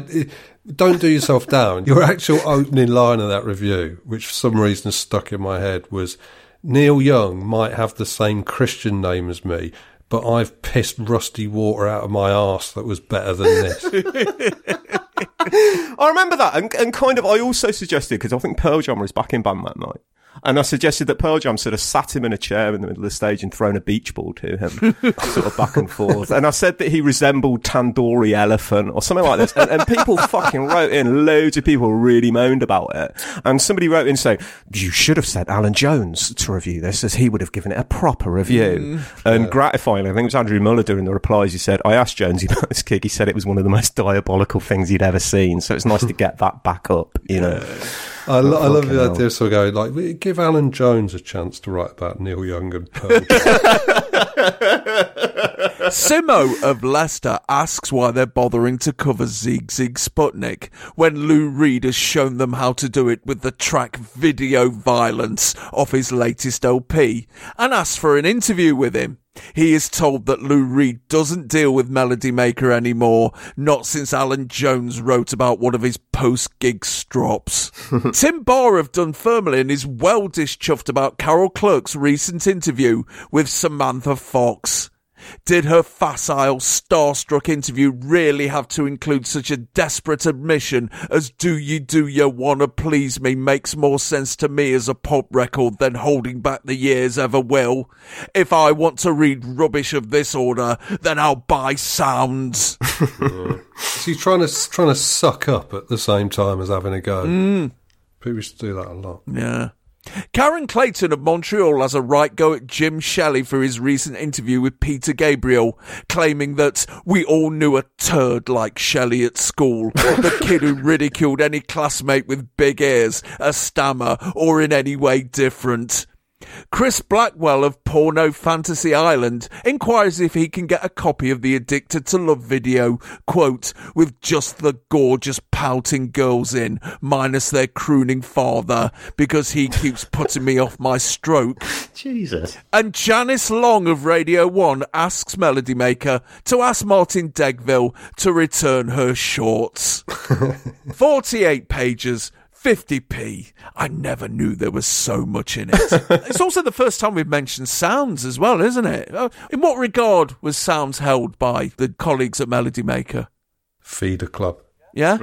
don't do yourself down. Your actual opening line of that review, which for some reason stuck in my head, was Neil Young might have the same Christian name as me, but I've pissed rusty water out of my arse that was better than this. I remember that, and, and kind of, I also suggested because I think Pearl Jam was back in band that night, and I suggested that Pearl Jam sort of sat him in a chair in the middle of the stage and thrown a beach ball to him, sort of back and forth. And I said that he resembled Tandoori Elephant or something like this, and, and people fucking wrote in. Loads of people really moaned about it, and somebody wrote in saying, "You should have said Alan Jones to review this, as he would have given it a proper review." And gratifyingly, I think it was Andrew Mueller doing the replies. He said, "I asked Jonesy about this gig. He said it was one of the most diabolical things he'd ever seen. So it's nice to get that back up, you know." I, lo- I love Fucking the hell. idea of sort of going like, give Alan Jones a chance to write about Neil Young and Pearl Simo of Leicester asks why they're bothering to cover Sigue Sigue Sputnik when Lou Reed has shown them how to do it with the track Video Violence off his latest LP and asks for an interview with him. He is told that Lou Reed doesn't deal with Melody Maker anymore, not since Alan Jones wrote about one of his post-gig strops. Tim Barr of Dunfermline is well dischuffed about Carol Clerk's recent interview with Samantha Fox. Did her facile, starstruck interview really have to include such a desperate admission as Do You Do You Wanna Please Me makes more sense to me as a pop record than Holding Back the Years ever will? If I want to read rubbish of this order, then I'll buy sounds. So he's trying to trying to suck up at the same time as having a go. Mm. People used to do that a lot. Yeah. Karen Clayton of Montreal has a right go at Jim Shelley for his recent interview with Peter Gabriel, claiming that we all knew a turd like Shelley at school, the kid who ridiculed any classmate with big ears, a stammer, or in any way different. Chris Blackwell of Porno Fantasy Island inquires if he can get a copy of the Addicted to Love video, quote, with just the gorgeous pouting girls in, minus their crooning father, because he keeps putting me off my stroke. Jesus. And Janice Long of Radio 1 asks Melody Maker to ask Martin Degville to return her shorts. 48 pages. 50p. I never knew there was so much in it. it's also the first time we've mentioned sounds as well, isn't it? Uh, In what regard was sounds held by the colleagues at Melody Maker? Feeder Club. Yeah?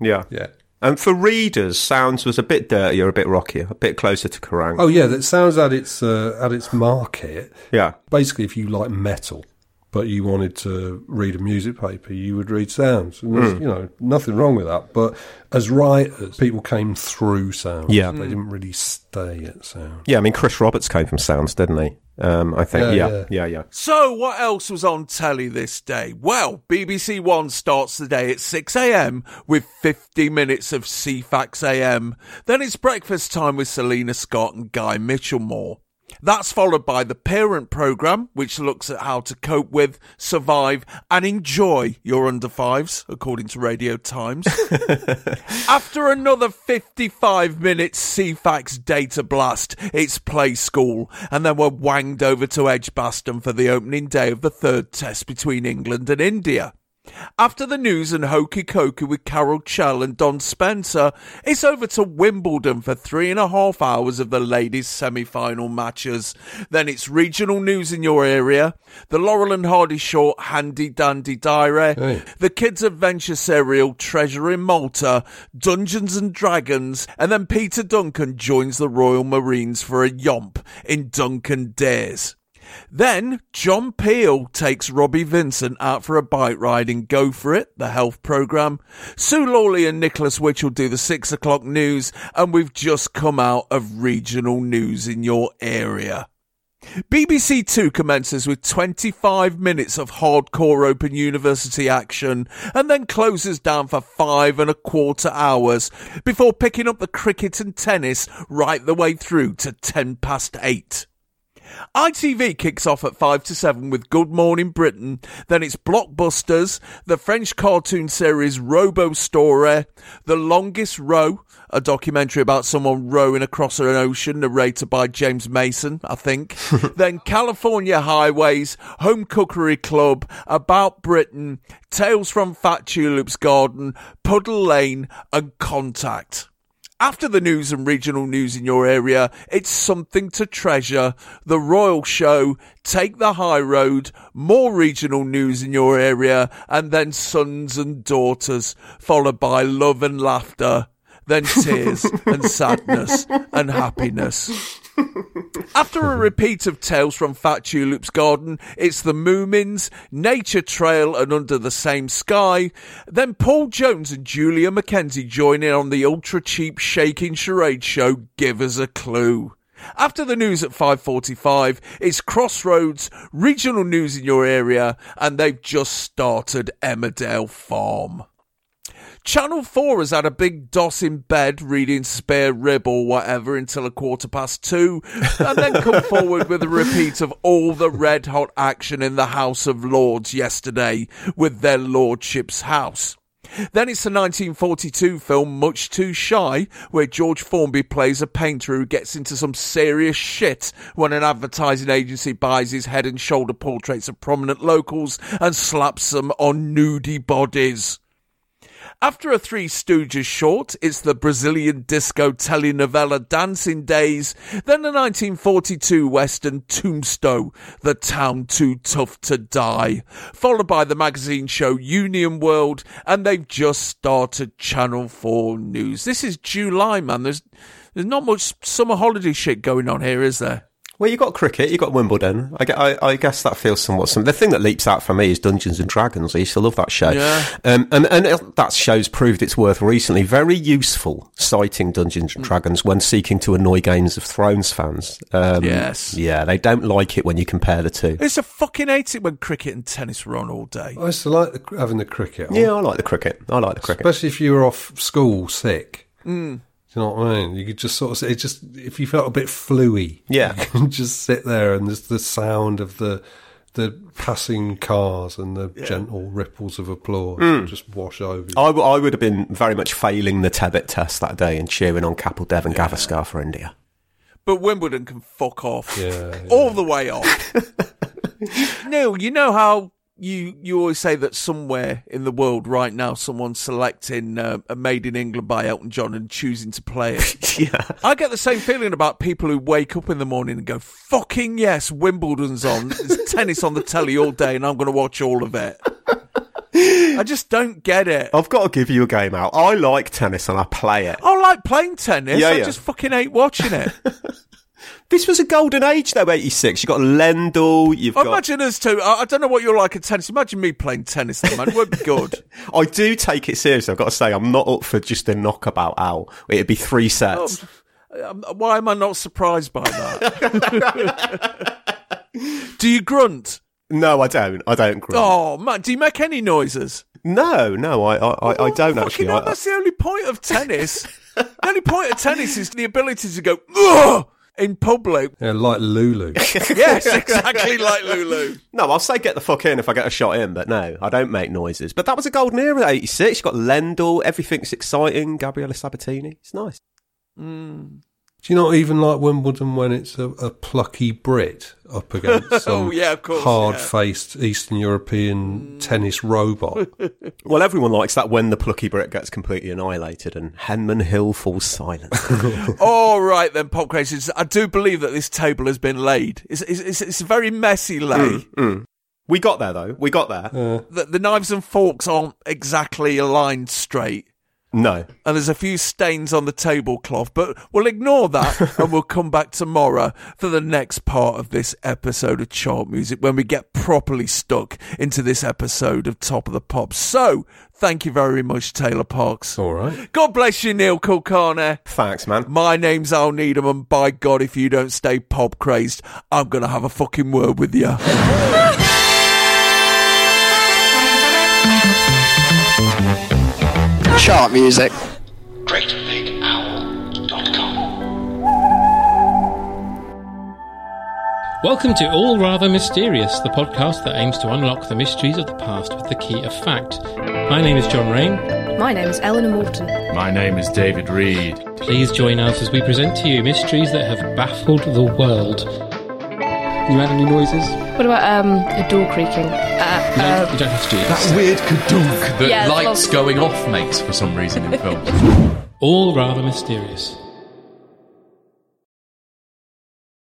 Yeah. Yeah. And for readers, Sounds was a bit dirtier, a bit rockier, a bit closer to Kerrang. Oh yeah, that sounds at its uh, at its market. Yeah. Basically, if you like metal, but you wanted to read a music paper, you would read sounds. And there's, Mm. you know, nothing wrong with that. But as writers, people came through sounds. Yeah. They didn't really stay at Sounds. Yeah, I mean, Chris Roberts came from Sounds, didn't he? Um, I think. Yeah, Yeah, yeah. yeah, yeah. So, what else was on telly this day? Well, BBC One starts the day at 6am with 50 minutes of Ceefax AM. Then it's breakfast time with Selina Scott and Guy Michelmore. That's followed by the Parent Programme, which looks at how to cope with, survive, and enjoy your under fives, according to Radio Times. After another 55 minutes Ceefax data blast, it's play school, and then we're wanged over to Edgbaston for the opening day of the third test between England and India. After the news and hokey cokey with Carol Chell and Don Spencer, it's over to Wimbledon for three and a half hours of the ladies' semi final matches. Then it's regional news in your area, the Laurel and Hardy short Handy Dandy Diary, the Kids Adventure serial Treasure in Malta, Dungeons and Dragons, and then Peter Duncan joins the Royal Marines for a yomp in Duncan Dares. Then John Peel takes Robbie Vincent out for a bike ride in Go For It, the health programme. Sue Lawley and Nicholas Witchell do the six o'clock news, and we've just come out of regional news in your area. BBC Two commences with 25 minutes of hardcore Open University action and then closes down for five and a quarter hours before picking up the cricket and tennis right the way through to 10 past eight. ITV kicks off at 5 to 7 with Good Morning Britain, then it's Blockbusters, the French cartoon series Robo Story, The Longest Row, a documentary about someone rowing across an ocean narrated by James Mason, I think. then California Highways, Home Cookery Club, About Britain, Tales from Fat Tulip's Garden, Puddle Lane, and Contact. After the news and regional news in your area, it's something to treasure. The Royal Show, Take the High Road, more regional news in your area, and then Sons and Daughters, followed by Love and Laughter, then Tears and Sadness and Happiness. After a repeat of Tales from Fat Tulip's Garden, it's The Moomins, Nature Trail, and Under the Same Sky. Then Paul Jones and Julia Mackenzie join in on the ultra cheap shaking charade show Give Us a Clue. After the news at 5:45, it's Crossroads, regional news in your area, and they've just started Emmerdale Farm. Channel 4 has had a big doss in bed reading Spare Rib or whatever until a quarter past two, and then come forward with a repeat of all the red hot action in the House of Lords yesterday with their Lordship's House. Then it's the 1942 film Much Too Shy, where George Formby plays a painter who gets into some serious shit when an advertising agency buys his head and shoulder portraits of prominent locals and slaps them on nudie bodies. After a Three Stooges short, it's the Brazilian disco telenovela Dancing Days, then the 1942 western Tombstone, The Town Too Tough to Die, followed by the magazine show Union World, and they've just started Channel 4 News. This is July, man. There's, there's not much summer holiday shit going on here, is there? Well, you got cricket, you got Wimbledon. I, I, I guess that feels somewhat. Some, the thing that leaps out for me is Dungeons and Dragons. I used to love that show, Yeah. um, and and it- that show's proved its worth recently. Very useful citing Dungeons and Dragons when seeking to annoy Games of Thrones fans. Um, Yes. yeah, they don't like it when you compare the two. It's a fucking hate it when cricket and tennis were on all day. I used to like the, having the cricket on. Yeah, I like the cricket. I like the cricket. Especially if you were off school sick. Mm. Do you know what I mean? You could just sort of, it just, if you felt a bit fluey, Yeah. you can just sit there and there's the sound of the, the passing cars and the gentle ripples of applause Mm. just wash over you. I, w- I would have been very much failing the Tebbit test that day and cheering on Kapil Dev and Gavaskar for India. But Wimbledon can fuck off. Yeah, All the way off. Neil, you know how you you always say that somewhere in the world right now someone's selecting uh, a Made in England by Elton John and choosing to play it. yeah. I get the same feeling about people who wake up in the morning and go, "Fucking yes, Wimbledon's on. There's tennis on the telly all day, and I'm going to watch all of it." I just don't get it. I've got to give you a game out. I like tennis and I play it. I like playing tennis. Yeah, I yeah. just fucking hate watching it. This was a golden age, though, 86. You've got Lendl, you've got. Imagine us two. I, I don't know what you're like at tennis. Imagine me playing tennis, though, man. It would be good. I do take it seriously. I've got to say, I'm not up for just a knockabout out. It'd be three sets. Um, why am I not surprised by that? do you grunt? No, I don't. I don't grunt. Oh, man. Do you make any noises? No, no, I, I, I, I don't actually. Fucking hell, I, that's the only point of tennis. the only point of tennis is the ability to go, Ugh! In public. Yeah, like Lulu. yes, exactly like Lulu. No, I'll say get the fuck in if I get a shot in, but no, I don't make noises. But that was a golden era, 86. You've got Lendl, everything's exciting, Gabriela Sabatini. It's nice. Mm. Do you not even like Wimbledon when it's a, a plucky Brit up against some Oh, yeah, hard-faced Eastern European tennis robot? Well, everyone likes that when the plucky Brit gets completely annihilated and Henman Hill falls silent. All right, then, pop. I do believe that this table has been laid. It's, it's, it's, it's a very messy lay. Mm, mm. We got there, though. We got there. The, the knives and forks aren't exactly aligned straight. No. And there's a few stains on the tablecloth, but we'll ignore that and we'll come back tomorrow for the next part of this episode of Chart Music when we get properly stuck into this episode of Top of the Pops. So, thank you very much, Taylor Parkes. All right. God bless you, Neil Kulkarni. Thanks, man. My name's Al Needham, and by God, if you don't stay pop crazed, I'm going to have a fucking word with you. Chart music. Welcome to All Rather Mysterious, the podcast that aims to unlock the mysteries of the past with the key of fact. My name is John Rain. My name is Eleanor Morton. My name is David Reed. Please join us as we present to you mysteries that have baffled the world. You had any noises? What about um, a door creaking? Uh, You uh, don't, you don't have to do That this. weird kadunk that Yeah, lights lots- going off makes for some reason in films. All Rather Mysterious.